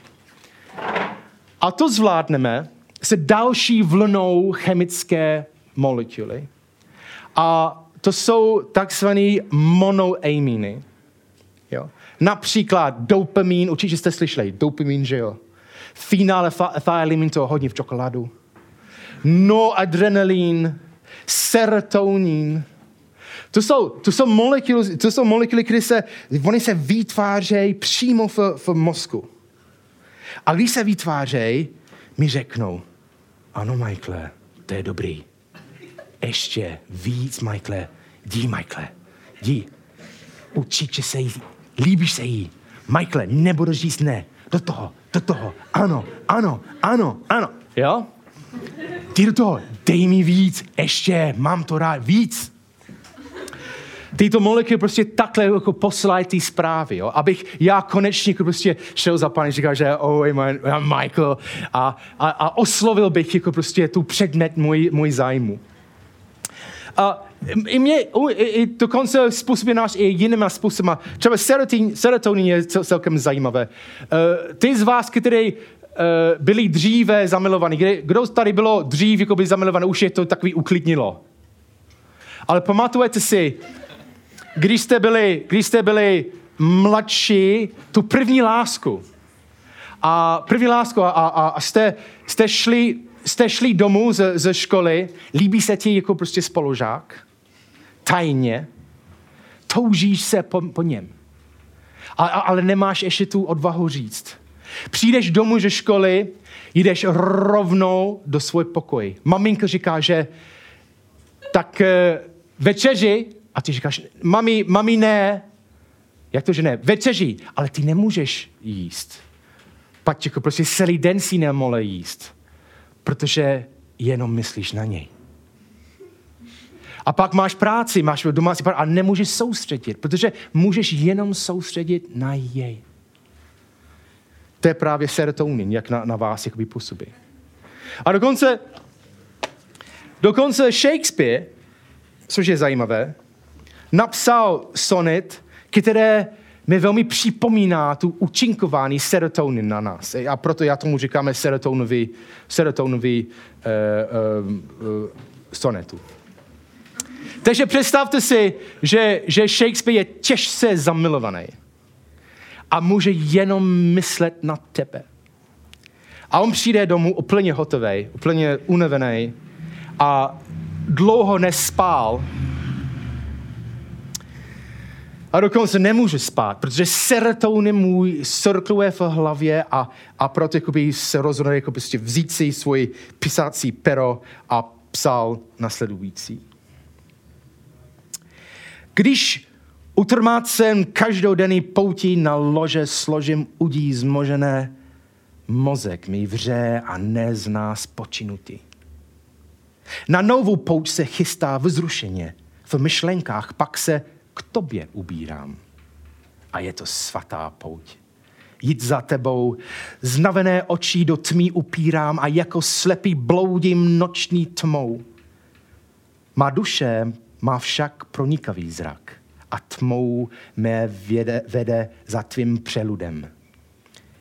A to zvládneme se další vlnou chemické molekuly. A to jsou takzvané monoaminy. Jo? Například dopamin, určitě jste slyšeli, dopamin, že jo? Phenylethylamine, to hodně v čokoládu. Noradrenalin, serotonin. To jsou, to jsou molekuly, to jsou molekuly, které se, oni se vytvářejí přímo v, v mozku. A když se vytvářejí, mi řeknou, ano, Michael, to je dobrý ještě víc, Michael. Dí, Michael. Dí. Určitě se jí. Líbíš se jí. Michael, nebudeš říct ne. Do toho, do toho. Ano, ano, ano, ano. Jo? Ty do toho, dej mi víc, ještě, mám to rád, víc. Tyto molekuly prostě takhle jako posílají ty zprávy, jo? abych já konečně prostě šel za paní, říkal, že oh, I'm Michael a, a, a oslovil bych jako prostě tu předmět můj, můj zájmu. A i mě, i, i dokonce způsobí náš i jinýma způsoby. Třeba serotonin, serotonin je celkem zajímavé. Uh, ty z vás, kteří uh, byli dříve zamilovaní, kdo tady bylo dřív jako by zamilovaný, už je to takový uklidnilo. Ale pamatujete si, když jste byli, když jste byli mladší, tu první lásku. A první lásku a, a, a jste, jste šli jste šli domů ze, ze školy, líbí se ti jako prostě spolužák, tajně, toužíš se po, po něm. A, a, ale nemáš ještě tu odvahu říct. Přijdeš domů ze školy, jdeš rovnou do svůj pokoje. Maminka říká, že tak uh, večeři, a ty říkáš, mami, mami ne, jak to, že ne? Večeři, ale ty nemůžeš jíst. Pak jako prostě celý den si nemole jíst protože jenom myslíš na něj. A pak máš práci, máš domácí práci a nemůžeš soustředit, protože můžeš jenom soustředit na jej. To je právě serotonin, jak na, na vás jakoby působí. A dokonce, dokonce Shakespeare, což je zajímavé, napsal sonet, které mi velmi připomíná tu účinkování serotonin na nás. A proto já tomu říkáme serotonový, serotonový uh, uh, uh, sonetu. Takže představte si, že, že Shakespeare je těžce zamilovaný a může jenom myslet na tebe. A on přijde domů úplně hotový, úplně unavený a dlouho nespál a dokonce nemůže spát, protože serotonin můj cirkluje v hlavě a, a proto jakoby se rozhodne jako prostě vzít si svůj pisací pero a psal nasledující. Když utrmácem každodenní poutí na lože složím udí zmožené, mozek mi vře a nezná spočinutý. Na novou pouť se chystá vzrušeně. V myšlenkách pak se k tobě ubírám. A je to svatá pouť. Jít za tebou, znavené očí do tmí upírám a jako slepý bloudím noční tmou. Má duše má však pronikavý zrak a tmou mé vede, vede za tvým přeludem.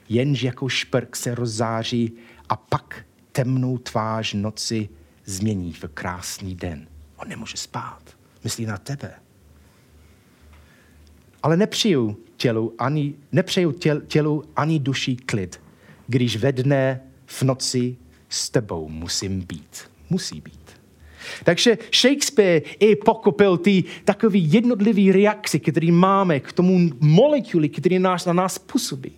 Jenž jako šprk se rozzáří a pak temnou tvář noci změní v krásný den. On nemůže spát. Myslí na tebe. Ale nepřeju tělu ani, nepřeju těl, tělu ani duši klid, když ve dne v noci s tebou musím být. Musí být. Takže Shakespeare i pokopil ty takový jednotlivý reakce, které máme k tomu molekuly, které nás, na nás působí.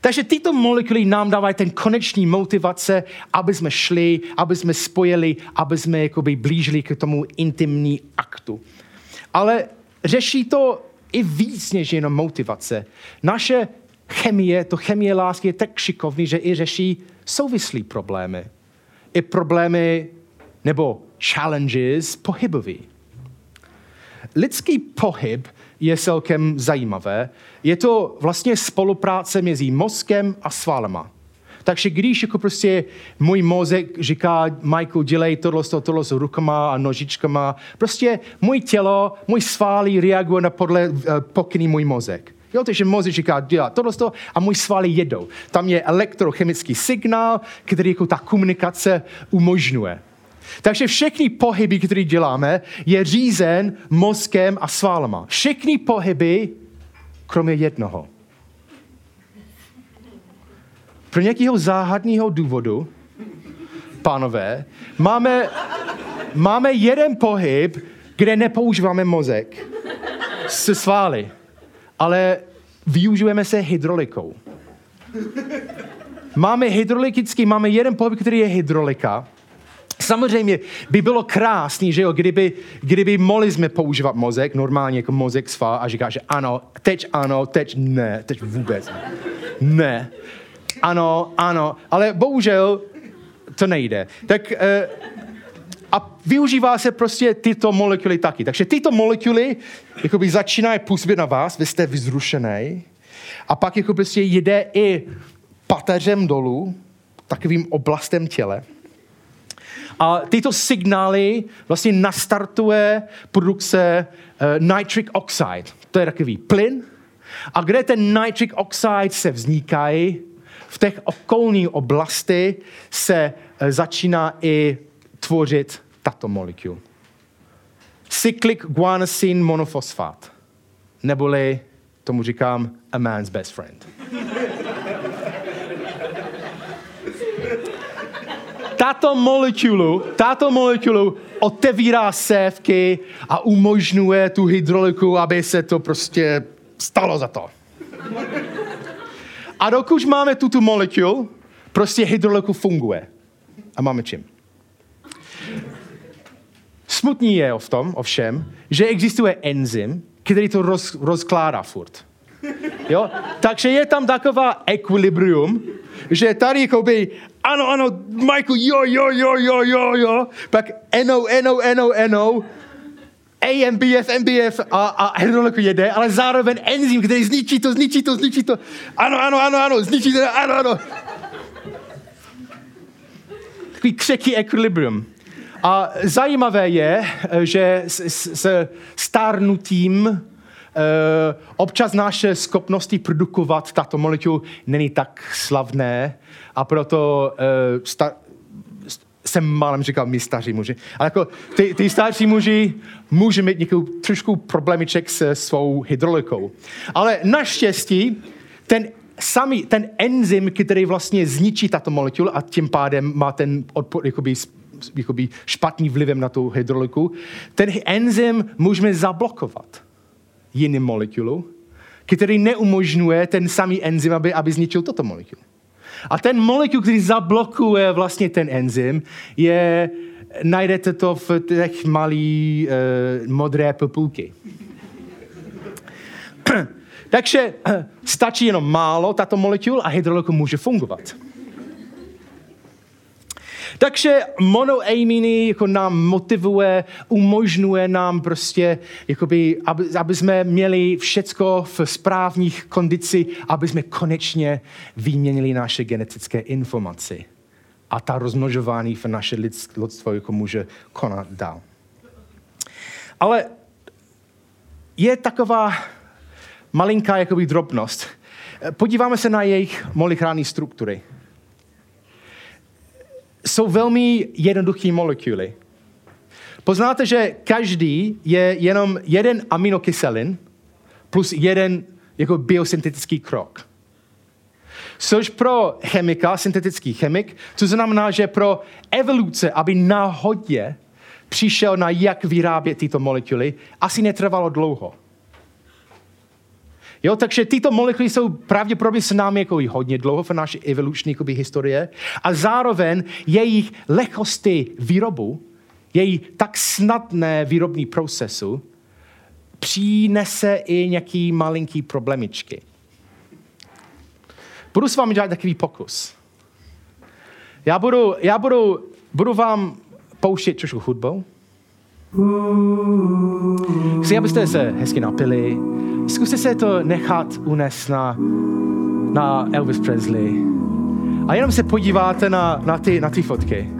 Takže tyto molekuly nám dávají ten konečný motivace, aby jsme šli, aby jsme spojili, aby jsme jakoby blížili k tomu intimní aktu. Ale řeší to i víc než jenom motivace. Naše chemie, to chemie lásky je tak šikovný, že i řeší souvislý problémy. I problémy nebo challenges pohybový. lidský pohyb je celkem zajímavé. Je to vlastně spolupráce mezi mozkem a svalama. Takže když jako prostě můj mozek říká, Michael, dělej tohle, tohle s rukama a nožičkama, prostě můj tělo, můj svaly reaguje na podle uh, pokyny můj mozek. Jo, takže mozek říká, dělá tohle a můj svaly jedou. Tam je elektrochemický signál, který jako ta komunikace umožňuje. Takže všechny pohyby, které děláme, je řízen mozkem a svalama. Všechny pohyby, kromě jednoho. Pro nějakého záhadného důvodu, pánové, máme, máme jeden pohyb, kde nepoužíváme mozek se svály, ale využijeme se hydraulikou. Máme hydraulický, máme jeden pohyb, který je hydraulika. Samozřejmě by bylo krásný, že jo, kdyby, kdyby mohli jsme používat mozek, normálně jako mozek svá a říká, že ano, teď ano, teď ne, teď vůbec ne. Ne ano, ano, ale bohužel to nejde. Tak eh, a využívá se prostě tyto molekuly taky. Takže tyto molekuly jakoby začínají působit na vás, vy jste vyzrušený a pak jako prostě jde i pateřem dolů, takovým oblastem těle. A tyto signály vlastně nastartuje produkce uh, nitric oxide. To je takový plyn. A kde ten nitric oxide se vznikají, v těch okolních oblasti se eh, začíná i tvořit tato molekul. Cyclic guanosine monofosfát, neboli tomu říkám a man's best friend. tato molekulu, tato molekulu otevírá sévky a umožňuje tu hydrauliku, aby se to prostě stalo za to. A dokud máme tuto molekul, prostě hydrauliku funguje. A máme čím. Smutný je v tom, ovšem, že existuje enzym, který to roz, rozkládá furt. Jo? Takže je tam taková ekvilibrium, že tady jakoby, ano, ano, Michael, jo, jo, jo, jo, jo, jo, pak eno, eno, eno, eno, AMBF, MBF a, a hydroliku jede, ale zároveň enzym, který zničí to, zničí to, zničí to. Ano, ano, ano, ano, zničí to, ano, ano. Takový křeký ekvilibrium. A zajímavé je, že s, s, s stárnutím uh, občas naše schopnosti produkovat tato molekul není tak slavné a proto uh, sta, jsem málem říkal my staří muži, ale jako ty, ty starší muži může mít nějakou trošku problémiček se svou hydraulikou. Ale naštěstí ten samý, ten enzym, který vlastně zničí tato molekul a tím pádem má ten odpor, jakoby, jakoby špatný vlivem na tu hydrauliku, ten enzym můžeme zablokovat jiným molekulu, který neumožňuje ten samý enzym, aby, aby zničil toto molekulu. A ten molekul, který zablokuje vlastně ten enzym, je, najdete to v těch malý uh, modré populky. Takže eh, stačí jenom málo tato molekul a hydrolyku může fungovat. Takže monoaminy jako nám motivuje, umožňuje nám prostě, jakoby, aby, aby jsme měli všecko v správných kondici, aby jsme konečně vyměnili naše genetické informace. A ta rozmnožování v naše lidstvo jako může konat dál. Ale je taková malinká jakoby drobnost. Podíváme se na jejich molekulární struktury jsou velmi jednoduché molekuly. Poznáte, že každý je jenom jeden aminokyselin plus jeden jako biosyntetický krok. Což pro chemika, syntetický chemik, to znamená, že pro evoluce, aby náhodně přišel na jak vyrábět tyto molekuly, asi netrvalo dlouho. Jo, takže tyto molekuly jsou pravděpodobně s námi jako hodně dlouho v naší evoluční historie a zároveň jejich lehkosti výrobu, její tak snadné výrobní procesu přinese i nějaký malinký problémičky. Budu s vámi dělat takový pokus. Já budu, já budu, budu vám pouštět trošku hudbou. Chci, abyste se hezky napili. Zkuste se to nechat unést na, na Elvis Presley. A jenom se podíváte na, na, ty, na ty fotky.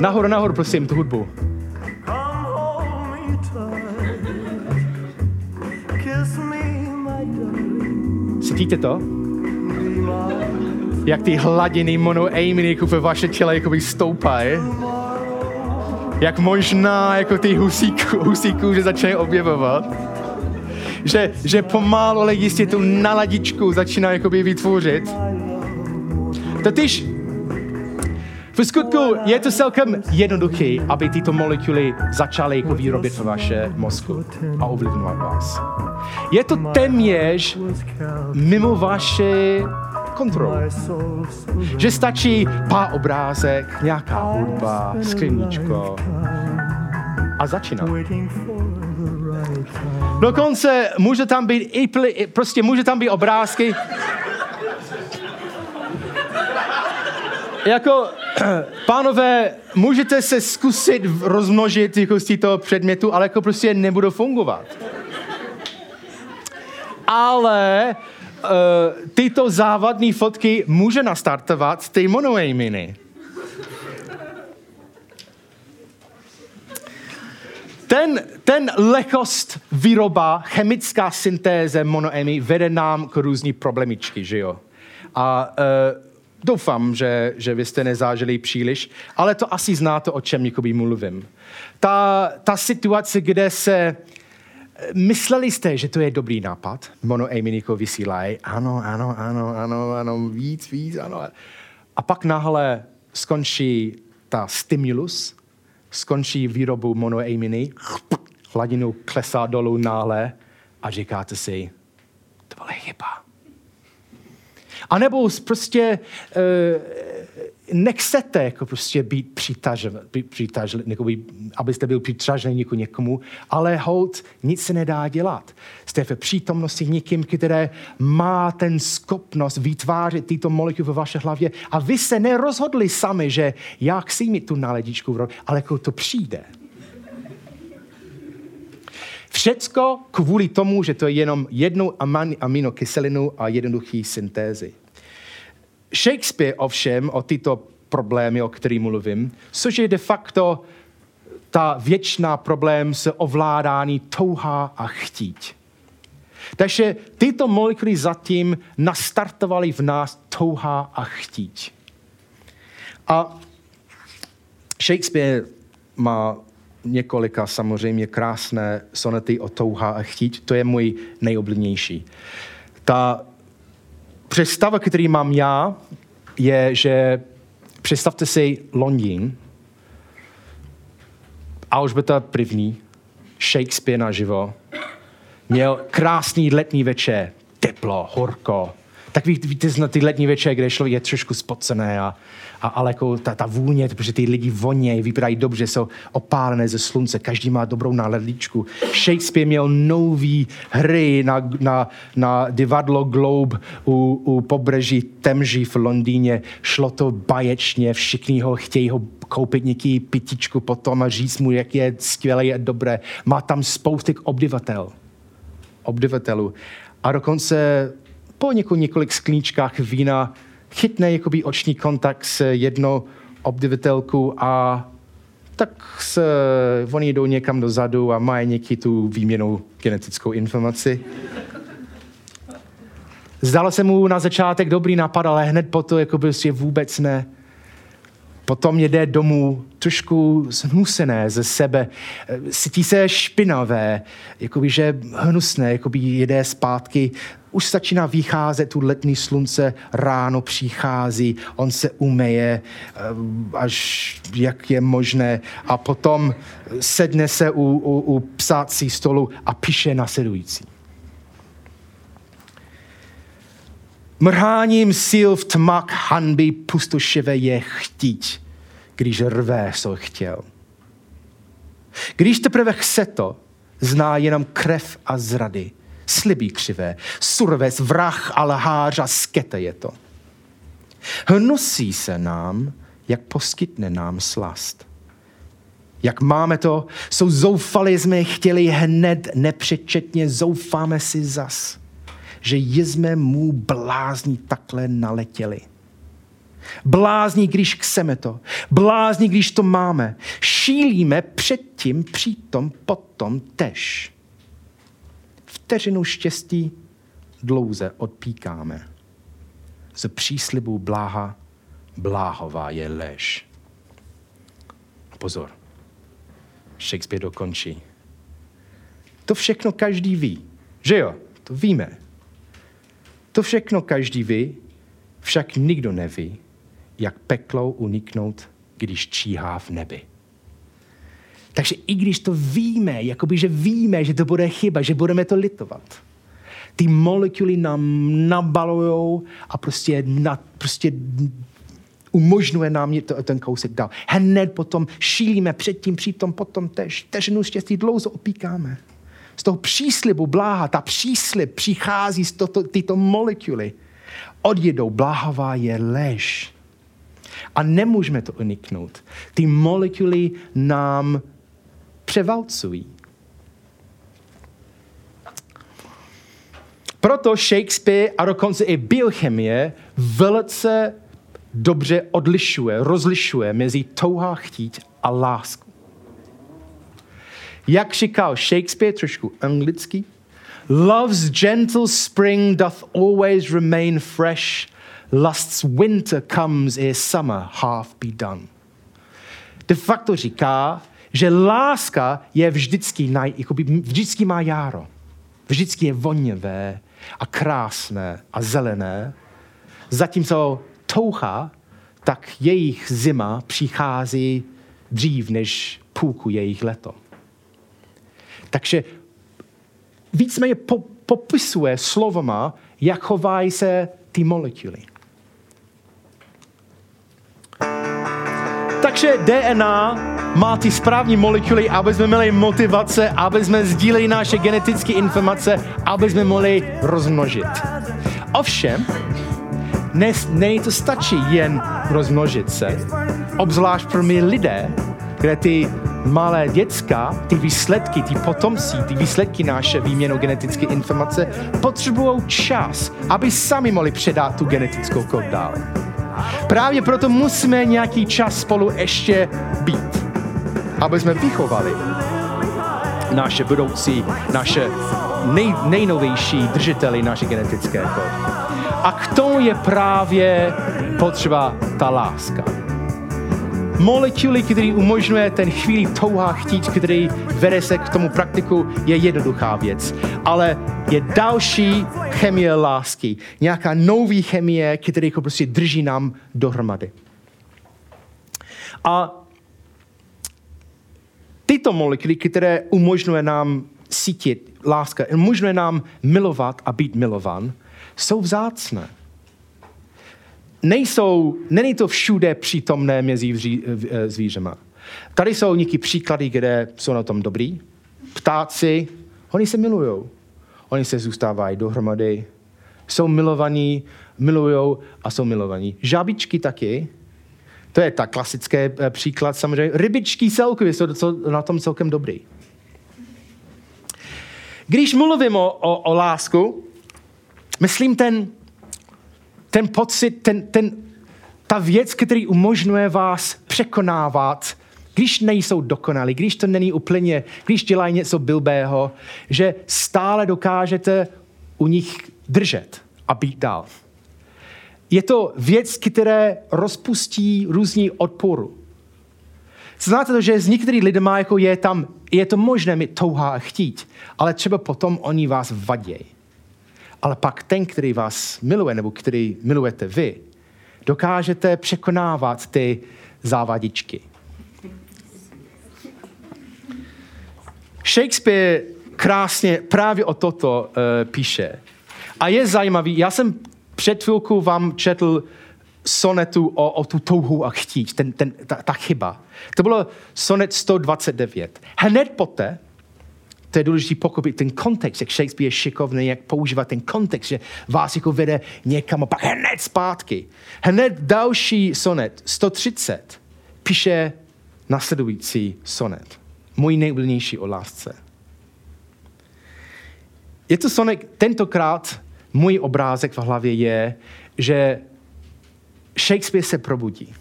Nahoru, nahoru, prosím, tu hudbu. Cítíte to? Jak ty hladiny monoaminy jako ve vaše těle jako stoupají. Jak možná jako ty husíků, husíků že začínají objevovat. Že, že pomalu, ale jistě tu naladičku začíná jakoby vytvořit. Totiž v skutku je to celkem jednoduché, aby tyto molekuly začaly jako výrobit v vaše mozku a ovlivňovat vás. Je to téměř mimo vaše kontrolu. Že stačí pár obrázek, nějaká hudba, skliníčko a začíná. Dokonce může tam být i pli, prostě může tam být obrázky. jako, pánové, můžete se zkusit rozmnožit jako z toho předmětu, ale jako prostě nebudou fungovat. Ale tyto závadné fotky může nastartovat ty monoaminy. Ten, ten lehkost výroba, chemická syntéze monoamy vede nám k různý problémičky, že jo? A uh, doufám, že, že vy jste nezážili příliš, ale to asi znáte, o čem jakoby mluvím. Ta, ta situace, kde se Mysleli jste, že to je dobrý nápad? Mono Miniko vysílají. Ano, ano, ano, ano, ano, víc, víc, ano. A pak náhle skončí ta stimulus, skončí výrobu monoaminy, hladinu klesá dolů náhle a říkáte si, to byla chyba. A nebo prostě uh, nechcete jako prostě být přitažen, být jako být, abyste byl přitažen někomu, někomu, ale hold, nic se nedá dělat. Jste v přítomnosti někým, který má ten schopnost vytvářet tyto molekuly ve vaší hlavě a vy se nerozhodli sami, že já chci mít tu náledičku, ale jako to přijde. Všecko kvůli tomu, že to je jenom jednou aminokyselinu a jednoduchý syntézy. Shakespeare ovšem o tyto problémy, o kterých mluvím, což je de facto ta věčná problém s ovládání touha a chtít. Takže tyto molekuly zatím nastartovaly v nás touha a chtít. A Shakespeare má několika samozřejmě krásné sonety o touha a chtít. To je můj nejoblíbenější. Ta představa, který mám já, je, že představte si Londýn, Alžbeta první, Shakespeare naživo, měl krásný letní večer, teplo, horko. Tak ví, víte, na ty letní večer, kde člověk je trošku spocené a a, ale jako ta, ta vůně, protože ty lidi vonějí, vypadají dobře, jsou opálené ze slunce, každý má dobrou náledličku. Shakespeare měl nový hry na, na, na divadlo Globe u, u pobřeží Temží v Londýně. Šlo to baječně, všichni ho chtějí ho koupit nějaký pitičku potom a říct mu, jak je skvělé a dobré. Má tam spousty obyvatel, obyvatelů. A dokonce po několik sklíčkách vína chytne jakoby oční kontakt s jednou obyvatelkou a tak se, oni jdou někam dozadu a mají něký tu výměnou genetickou informaci. Zdalo se mu na začátek dobrý nápad, ale hned potom jako prostě vůbec ne. Potom jde domů trošku zhnusené ze sebe, cítí se špinavé, jakoby, že hnusné, jakoby jede zpátky už začíná vycházet tu letní slunce, ráno přichází, on se umeje, eh, až jak je možné a potom sedne se u, u, u psácí stolu a píše nasledující. Mrháním sil v tmak hanby pustošivé je chtít, když rvé, co chtěl. Když teprve chce to, zná jenom krev a zrady – slibí křivé, surves, vrah a lhář a skete je to. Hnusí se nám, jak poskytne nám slast. jak máme to, jsou zoufali, jsme chtěli hned nepřečetně, zoufáme si zas, že jsme mu blázní takhle naletěli. Blázní, když chceme to. Blázní, když to máme. Šílíme předtím, přitom, potom tež. Vteřinu štěstí dlouze odpíkáme. Z příslibu bláha bláhová je lež. Pozor. Shakespeare dokončí. To všechno každý ví. Že jo? To víme. To všechno každý ví, však nikdo neví, jak peklou uniknout, když číhá v nebi. Takže i když to víme, jakoby, že víme, že to bude chyba, že budeme to litovat, ty molekuly nám nabalujou a prostě, na, prostě umožňuje nám to, ten kousek dál. Hned potom šílíme předtím, přitom, potom tež. Težinu štěstí dlouho opíkáme. Z toho příslibu bláha, ta příslib přichází z toto, tyto molekuly. Odjedou, bláhavá je lež. A nemůžeme to uniknout. Ty molekuly nám převalcují. Proto Shakespeare a dokonce i biochemie velice dobře odlišuje, rozlišuje mezi touha chtít a lásku. Jak říkal Shakespeare, trošku anglicky, Love's gentle spring doth always remain fresh, lust's winter comes ere summer half be done. De facto říká, že láska je vždycky, naj, jakoby vždycky má járo. Vždycky je voněvé a krásné a zelené, zatímco touha, tak jejich zima přichází dřív než půlku jejich leto. Takže víceméně po, popisuje slovama, jak chovají se ty molekuly. Takže DNA má ty správní molekuly, aby jsme měli motivace, aby jsme sdíleli naše genetické informace, aby jsme mohli rozmnožit. Ovšem, ne, ne to stačí jen rozmnožit se, obzvlášť pro my lidé, kde ty malé děcka, ty výsledky, ty potomci, ty výsledky naše výměnou genetické informace potřebují čas, aby sami mohli předat tu genetickou kód dál. Právě proto musíme nějaký čas spolu ještě být, aby jsme vychovali naše budoucí, naše nej, nejnovější držiteli naší genetické kódy. A k tomu je právě potřeba ta láska. Molekuly, který umožňuje ten chvíli touha chtít, který vede se k tomu praktiku, je jednoduchá věc. Ale je další chemie lásky. Nějaká nový chemie, která jako prostě drží nám dohromady. A tyto molekuly, které umožňuje nám sítit láska, umožňuje nám milovat a být milovan, jsou vzácné. Nejsou, není to všude přítomné mezi eh, zvířema. Tady jsou nějaké příklady, kde jsou na tom dobrý. Ptáci, oni se milují. Oni se zůstávají dohromady. Jsou milovaní, milují a jsou milovaní. Žábičky taky. To je tak klasický eh, příklad samozřejmě. Rybičky celkově jsou na tom celkem dobrý. Když mluvím o, o, o lásku, Myslím ten, ten pocit, ten, ten, ta věc, který umožňuje vás překonávat, když nejsou dokonalí, když to není úplně, když dělají něco bilbého, že stále dokážete u nich držet a být dál. Je to věc, která rozpustí různý odporu. Znáte to, že s některými lidmi jako je tam, je to možné mít touha a chtít, ale třeba potom oni vás vadějí. Ale pak ten, který vás miluje, nebo který milujete vy, dokážete překonávat ty závadičky. Shakespeare krásně právě o toto uh, píše. A je zajímavý, já jsem před chvilkou vám četl sonetu o, o tu touhu a chtít, ten, ten, ta, ta chyba. To bylo sonet 129. Hned poté, to je důležité pochopit ten kontext, jak Shakespeare je šikovný, jak používat ten kontext, že vás jako vede někam a pak hned zpátky. Hned další sonet, 130, píše nasledující sonet. Můj nejoblíbenější o lásce. Je to sonek, tentokrát můj obrázek v hlavě je, že Shakespeare se probudí.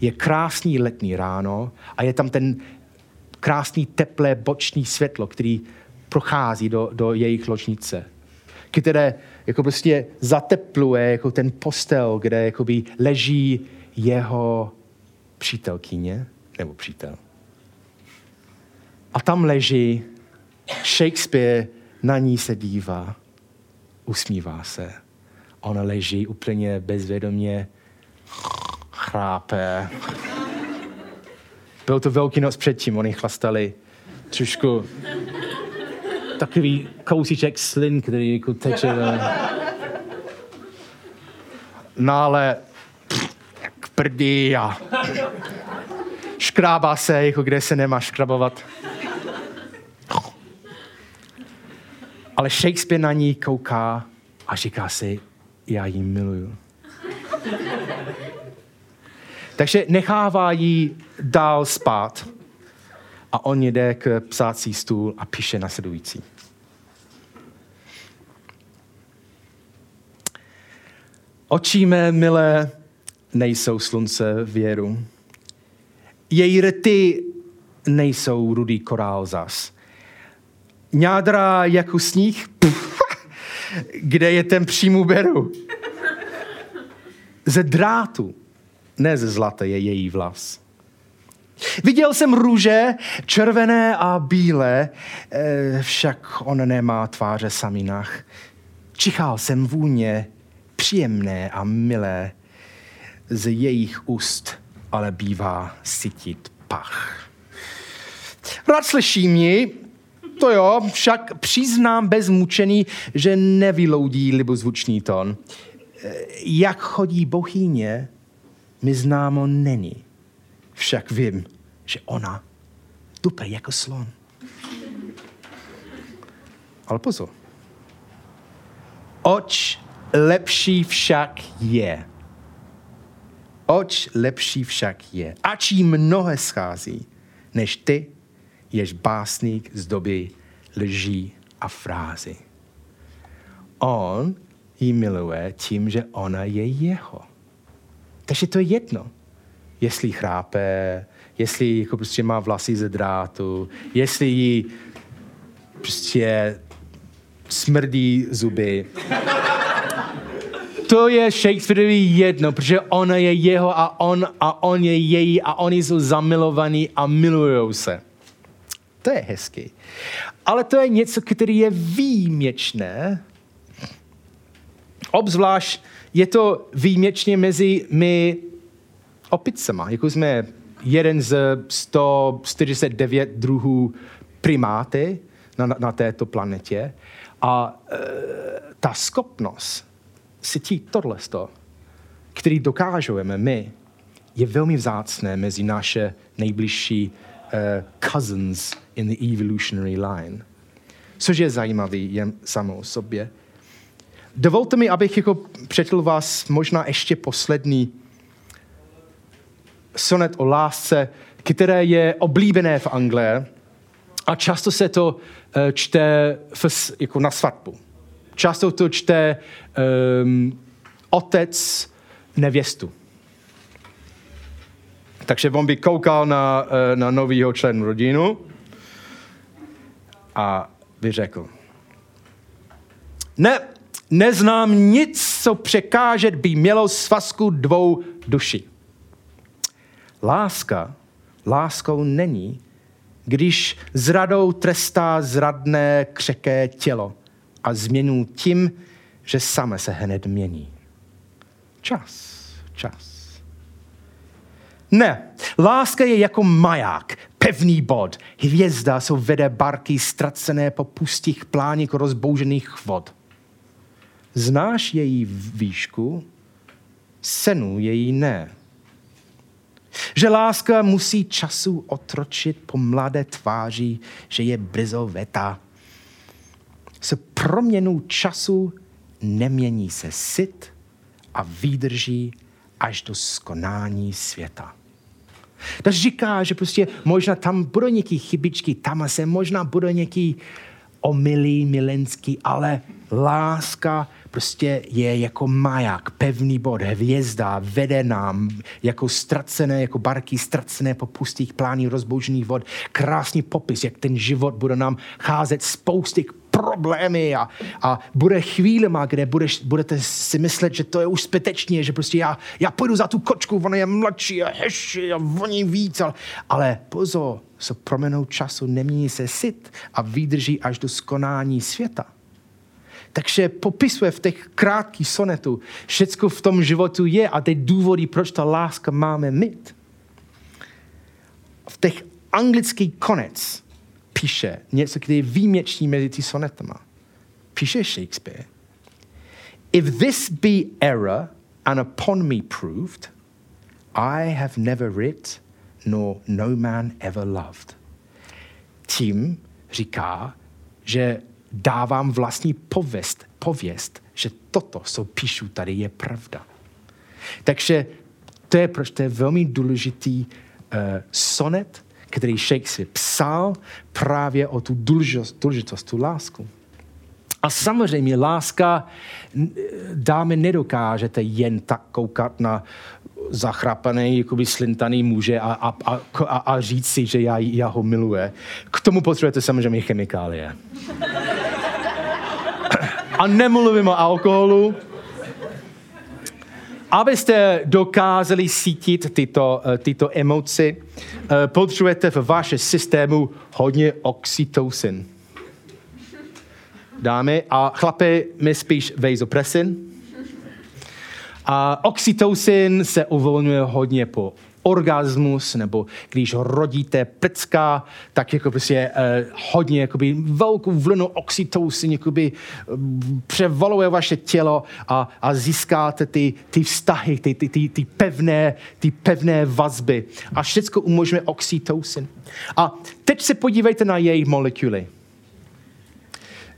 Je krásný letní ráno a je tam ten krásný teplé boční světlo, který prochází do, do jejich ložnice, které jako prostě zatepluje jako ten postel, kde jakoby leží jeho přítelkyně nebo přítel. A tam leží Shakespeare, na ní se dívá, usmívá se. Ona leží úplně bezvědomě, chrápe. Byl to velký noc předtím, oni chlastali trošku takový kousíček slin, který jako teče. No ale jak prdí a škrábá se, jako kde se nemá škrabovat. Ale Shakespeare na ní kouká a říká si, já ji miluju. Takže nechává ji dál spát a on jde k psácí stůl a píše nasledující. Oči mé milé nejsou slunce věru. Její rty nejsou rudý korál zas. Ňádra jako sníh, kde je ten přímů beru. Ze drátu, ne ze zlata je její vlas. Viděl jsem růže, červené a bílé, eh, však on nemá tváře saminách. Čichal jsem vůně příjemné a milé z jejich úst, ale bývá sytit pach. Rád slyším ji, to jo, však přiznám bez mučení, že nevyloudí libozvučný tón. Eh, jak chodí bohyně, mi známo není. Však vím, že ona tupe jako slon. Ale pozor. Oč lepší však je. Oč lepší však je. Ač jí mnohé schází, než ty, jež básník z doby lží a frázy. On ji miluje tím, že ona je jeho. Takže to je jedno. Jestli chrápe, jestli jako prostě má vlasy ze drátu, jestli jí prostě smrdí zuby. To je Shakespeareovi jedno, protože ona je jeho a on a on je její a oni jsou zamilovaní a milují se. To je hezky. Ale to je něco, které je výjimečné. Obzvlášť je to výjimečně mezi my opicama. Jako jsme jeden z 149 druhů primáty na, na této planetě. A e, ta schopnost cítit tohle, který dokážeme my, je velmi vzácné mezi naše nejbližší cousins in the evolutionary line. Což je zajímavý jen samou o sobě. Dovolte mi, abych jako přečetl vás možná ještě poslední sonet o lásce, které je oblíbené v Anglii a často se to uh, čte v, jako na svatbu. Často to čte um, otec nevěstu. Takže on by koukal na, eh, na novýho členu rodinu a by řekl, ne, neznám nic, co překážet by mělo svazku dvou duší. Láska láskou není, když zradou trestá zradné křeké tělo a změnu tím, že same se hned mění. Čas, čas. Ne, láska je jako maják, pevný bod. Hvězda jsou vede barky ztracené po pustých pláních rozboužených vod. Znáš její výšku, senu její ne. Že láska musí času otročit po mladé tváři, že je brzo veta. Se proměnou času nemění se sit a vydrží až do skonání světa. To říká, že prostě možná tam budou nějaké chybičky, tam se možná budou nějaký omylý, milenský, ale láska prostě je jako maják, pevný bod, hvězda, vede nám jako ztracené, jako barky ztracené po pustých plání rozboužených vod. Krásný popis, jak ten život bude nám cházet spousty problémy a, a bude chvílema, kde budeš, budete si myslet, že to je už zbytečně, že prostě já, já půjdu za tu kočku, ona je mladší a heši a voní víc, ale, ale pozor, se proměnou času nemění se sit a vydrží až do skonání světa. Takže popisuje v těch krátkých sonetů, všecko v tom životu je a ty důvody, proč ta láska máme mít. V těch anglický konec píše něco, který je výjimečný mezi ty sonetama. Píše Shakespeare. If this be error and upon me proved, I have never writ, nor no man ever loved. Tím říká, že dávám vlastní pověst, pověst, že toto, co píšu tady, je pravda. Takže to je, proč to je velmi důležitý uh, sonet, který Shakespeare psal právě o tu důležitost, tu lásku. A samozřejmě láska dáme nedokážete jen tak koukat na zachrapaný, jakoby slintaný muže a, a, a, a, a říct si, že já, já ho miluje. K tomu potřebujete samozřejmě chemikálie. A nemluvím o alkoholu, Abyste dokázali cítit tyto, eh, tyto emoci, eh, potřebujete v vašem systému hodně oxytocin. Dámy a chlapy, my spíš vasopressin. A oxytocin se uvolňuje hodně po orgasmus, nebo když rodíte pecka, tak jako prostě eh, hodně jakoby, velkou vlnu oxytocin jakoby, eh, převaluje vaše tělo a, a získáte ty, ty vztahy, ty, ty, ty, ty, pevné, ty pevné vazby. A všechno umožňuje oxytocin. A teď se podívejte na jejich molekuly.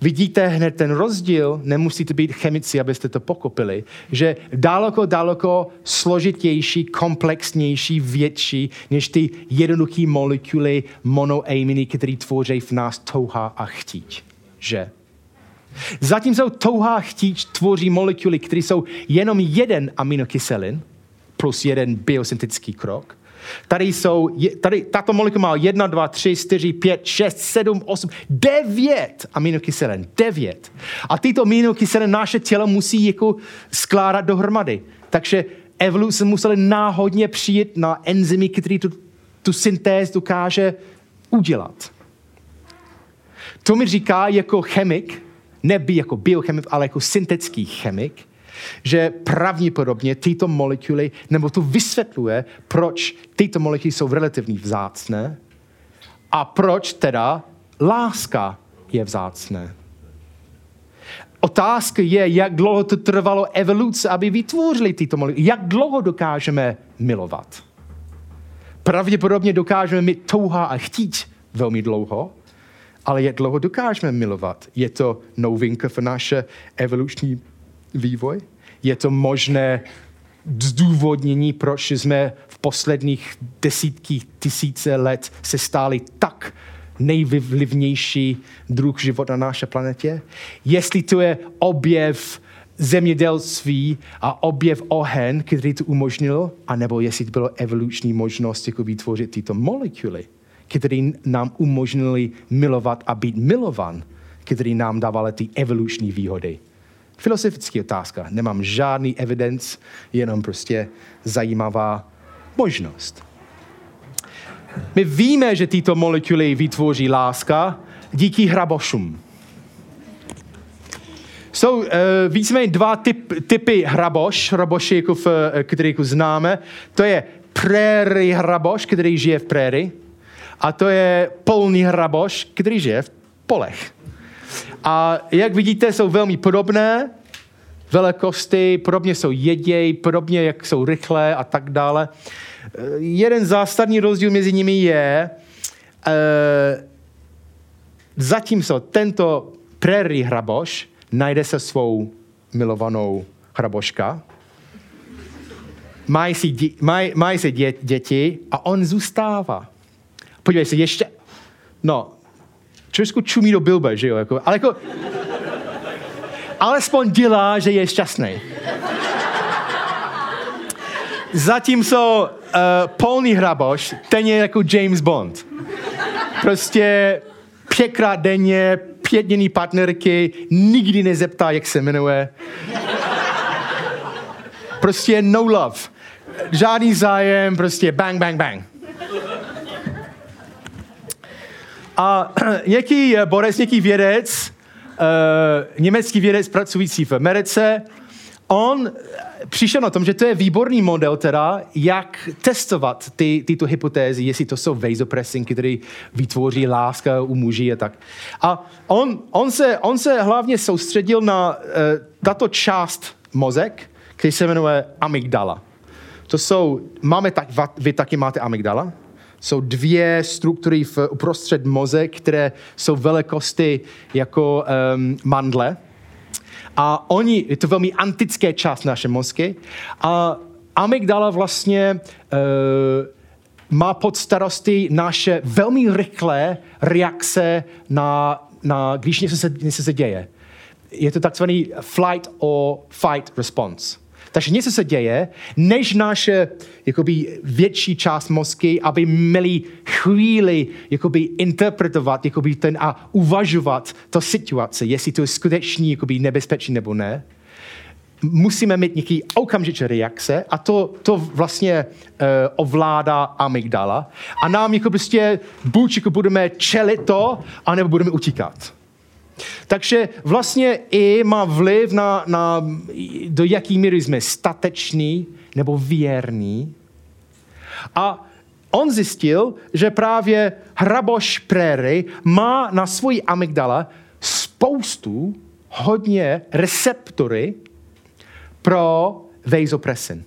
Vidíte hned ten rozdíl, nemusíte být chemici, abyste to pokopili, že daleko, daleko složitější, komplexnější, větší, než ty jednoduché molekuly monoaminy, které tvoří v nás touha a chtíč. Že? Zatímco touha a chtíč tvoří molekuly, které jsou jenom jeden aminokyselin plus jeden biosyntetický krok, Tady jsou, tady, tato molekula má 1, 2, 3, 4, 5, 6, 7, 8, 9 aminokyselin. 9. A tyto aminokyselin naše tělo musí jako skládat dohromady. Takže evoluce musela náhodně přijít na enzymy, které tu, tu syntéz dokáže udělat. To mi říká jako chemik, ne jako biochemik, ale jako syntetický chemik, že pravděpodobně tyto molekuly, nebo to vysvětluje, proč tyto molekuly jsou relativně vzácné a proč teda láska je vzácné. Otázka je, jak dlouho to trvalo evoluce, aby vytvořili tyto molekuly. Jak dlouho dokážeme milovat? Pravděpodobně dokážeme mít touha a chtít velmi dlouho, ale jak dlouho dokážeme milovat? Je to novinka v naše evoluční vývoj? Je to možné zdůvodnění, proč jsme v posledních desítkých tisíce let se stáli tak nejvlivnější druh života na naší planetě? Jestli to je objev zemědělství a objev ohen, který to umožnil, anebo jestli to bylo evoluční možnost jako vytvořit tyto molekuly, které nám umožnili milovat a být milovan, které nám dávaly ty evoluční výhody. Filosofická otázka. Nemám žádný evidence, jenom prostě zajímavá možnost. My víme, že tyto molekuly vytvoří láska díky hrabošům. Jsou uh, víceméně dva typ, typy hraboš, hraboši, jako v, eh, který jako známe. To je prairie hraboš, který žije v prérii, a to je polní hraboš, který žije v polech. A jak vidíte, jsou velmi podobné velikosti, podobně jsou jeděj, podobně jak jsou rychlé a tak dále. Jeden zásadní rozdíl mezi nimi je, e, zatímco tento prairie hraboš najde se svou milovanou hraboška, mají si, dě, maj, mají si dě, děti a on zůstává. Podívej se, ještě, no, trošku čumí do bilbe, že jo, jako, ale jako, alespoň dělá, že je šťastný. Zatímco uh, polný hraboš, ten je jako James Bond. Prostě pětkrát denně, pět jiný partnerky, nikdy nezeptá, jak se jmenuje. Prostě no love. Žádný zájem, prostě bang, bang, bang. A nějaký eh, Boris, nějaký vědec, uh, německý vědec pracující v Americe, on přišel na tom, že to je výborný model teda, jak testovat ty, tyto hypotézy, jestli to jsou vasopressinky, které vytvoří láska u muží a tak. A on, on, se, on se hlavně soustředil na uh, tato část mozek, který se jmenuje amygdala. To jsou, máme tak, vy taky máte amygdala? Jsou dvě struktury v uprostřed mozek, které jsou velikosti jako um, mandle. A oni, je to velmi antické část naše mozky. A amygdala vlastně uh, má pod starosti naše velmi rychlé reakce na, na když něco se, něco se děje. Je to takzvaný flight or fight response. Takže něco se děje, než naše jakoby, větší část mozky, aby měli chvíli jakoby, interpretovat jakoby, ten, a uvažovat to situace, jestli to je skutečně jakoby, nebezpečný nebo ne. Musíme mít nějaký okamžičné reakce a to, to vlastně uh, ovládá amygdala. A nám jako prostě buď jako budeme čelit to, anebo budeme utíkat. Takže vlastně i má vliv na, na do jaký míry jsme stateční nebo věrní. A on zjistil, že právě hraboš préry má na svoji amygdala spoustu, hodně receptory pro vasopressin.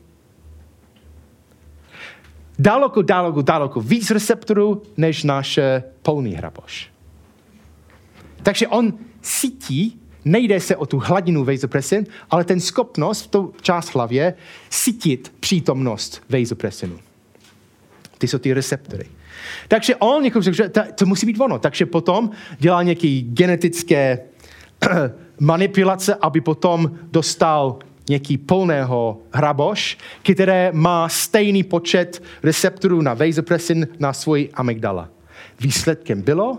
Daleko, daleko, daleko víc receptorů než naše polný hraboš. Takže on cítí, nejde se o tu hladinu vasopressin, ale ten schopnost, tu část hlavě, cítit přítomnost vasopressinu. Ty jsou ty receptory. Takže on jako řekl, že to musí být ono. Takže potom dělá nějaké genetické manipulace, aby potom dostal nějaký plného hraboš, které má stejný počet receptorů na vasopressin na svůj amygdala. Výsledkem bylo,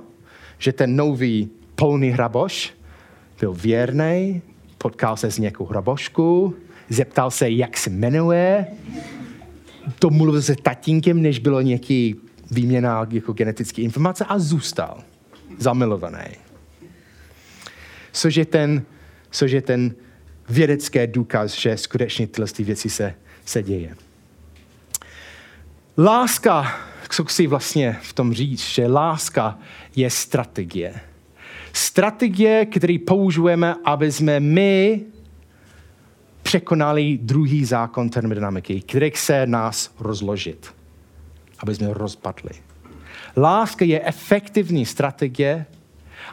že ten nový polný hraboš, byl věrný, potkal se s nějakou hrabošku, zeptal se, jak se jmenuje, domluvil se tatínkem, než bylo nějaký výměna jako genetické informace a zůstal zamilovaný. Což je ten, což je ten vědecký důkaz, že skutečně tyhle věci se, se děje. Láska, co chci vlastně v tom říct, že láska je strategie strategie, které použijeme, aby jsme my překonali druhý zákon termodynamiky, který chce nás rozložit, aby jsme rozpadli. Láska je efektivní strategie,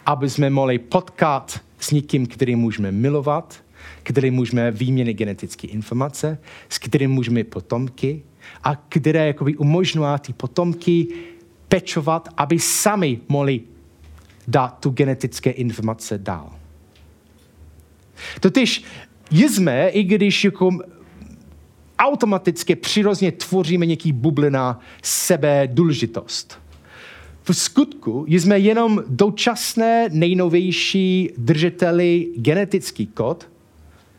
aby jsme mohli potkat s někým, který můžeme milovat, který můžeme výměnit genetické informace, s kterým můžeme potomky a které jakoby umožňují ty potomky pečovat, aby sami mohli dát tu genetické informace dál. Totiž jsme, i když jako automaticky přirozeně tvoříme nějaký bublina sebe důležitost. V skutku jsme jenom dočasné nejnovější držiteli genetický kód,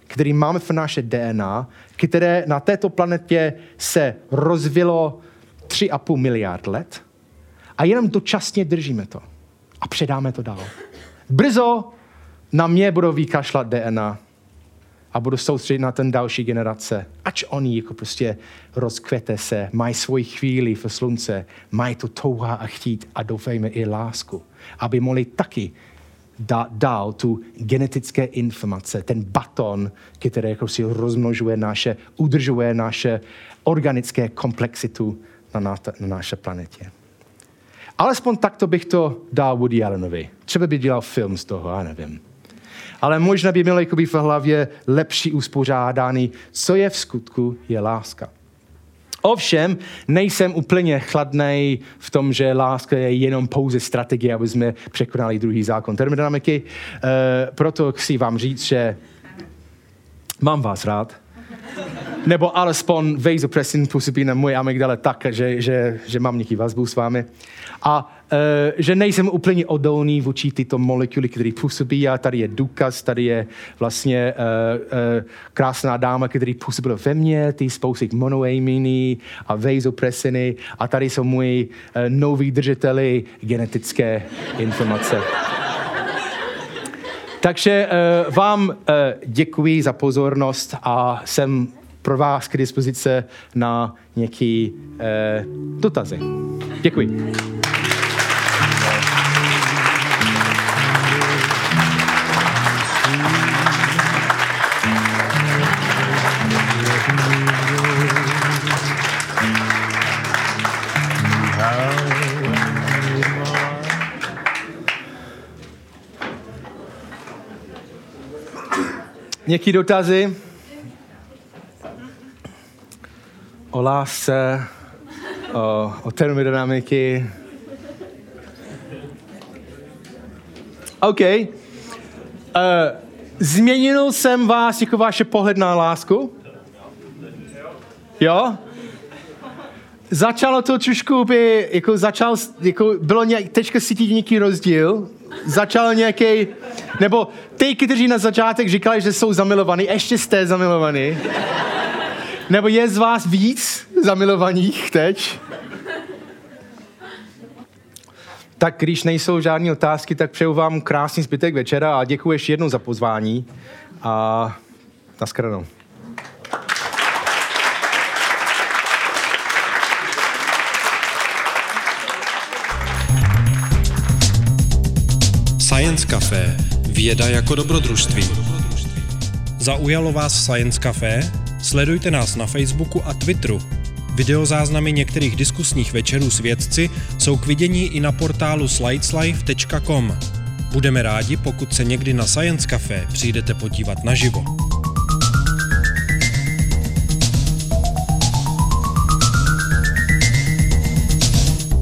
který máme v naše DNA, které na této planetě se rozvilo 3,5 miliard let a jenom dočasně držíme to a předáme to dál. Brzo na mě budou vykašlat DNA a budu soustředit na ten další generace. Ač oni jako prostě rozkvete se, mají svoji chvíli v slunce, mají tu touha a chtít a doufejme i lásku, aby mohli taky dát dál tu genetické informace, ten baton, který jako si rozmnožuje naše, udržuje naše organické komplexitu na, na, na naše planetě. Alespoň takto bych to dal Woody Allenovi. Třeba by dělal film z toho, já nevím. Ale možná by měl jakoby v hlavě lepší uspořádání, co je v skutku je láska. Ovšem, nejsem úplně chladný v tom, že láska je jenom pouze strategie, aby jsme překonali druhý zákon termodynamiky. E, proto chci vám říct, že mám vás rád, nebo alespoň vasopressin působí na můj amygdale tak, že, že, že mám nějaký vazbu s vámi. A e, že nejsem úplně odolný vůči tyto molekuly, které působí. A tady je důkaz, tady je vlastně e, e, krásná dáma, která působila ve mně, ty spousty monoaminy a vasopressiny. A tady jsou moji e, noví držiteli genetické informace. Takže uh, vám uh, děkuji za pozornost a jsem pro vás k dispozici na nějaké uh, dotazy. Děkuji. Nějaký dotazy? O lásce, o, o termodynamiky. OK. Uh, změnil jsem vás jako vaše pohled na lásku? Jo? Začalo to trošku by, jako začal, jako bylo nějak, teďka cítit nějaký rozdíl začal nějaký, nebo ty, kteří na začátek říkali, že jsou zamilovaní, ještě jste zamilovaní. Nebo je z vás víc zamilovaných teď? Tak když nejsou žádné otázky, tak přeju vám krásný zbytek večera a děkuji ještě jednou za pozvání a nashledanou. Science Café. Věda jako dobrodružství. Zaujalo vás Science Café? Sledujte nás na Facebooku a Twitteru. Videozáznamy některých diskusních večerů s vědci jsou k vidění i na portálu slideslife.com. Budeme rádi, pokud se někdy na Science Café přijdete podívat naživo.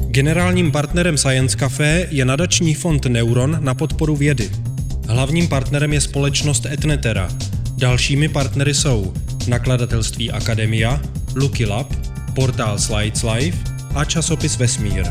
Generálním partnerem Science Café je nadační fond Neuron na podporu vědy. Hlavním partnerem je společnost Etnetera. Dalšími partnery jsou nakladatelství Akademia, Lucky Lab, portál Slides Life a časopis Vesmír.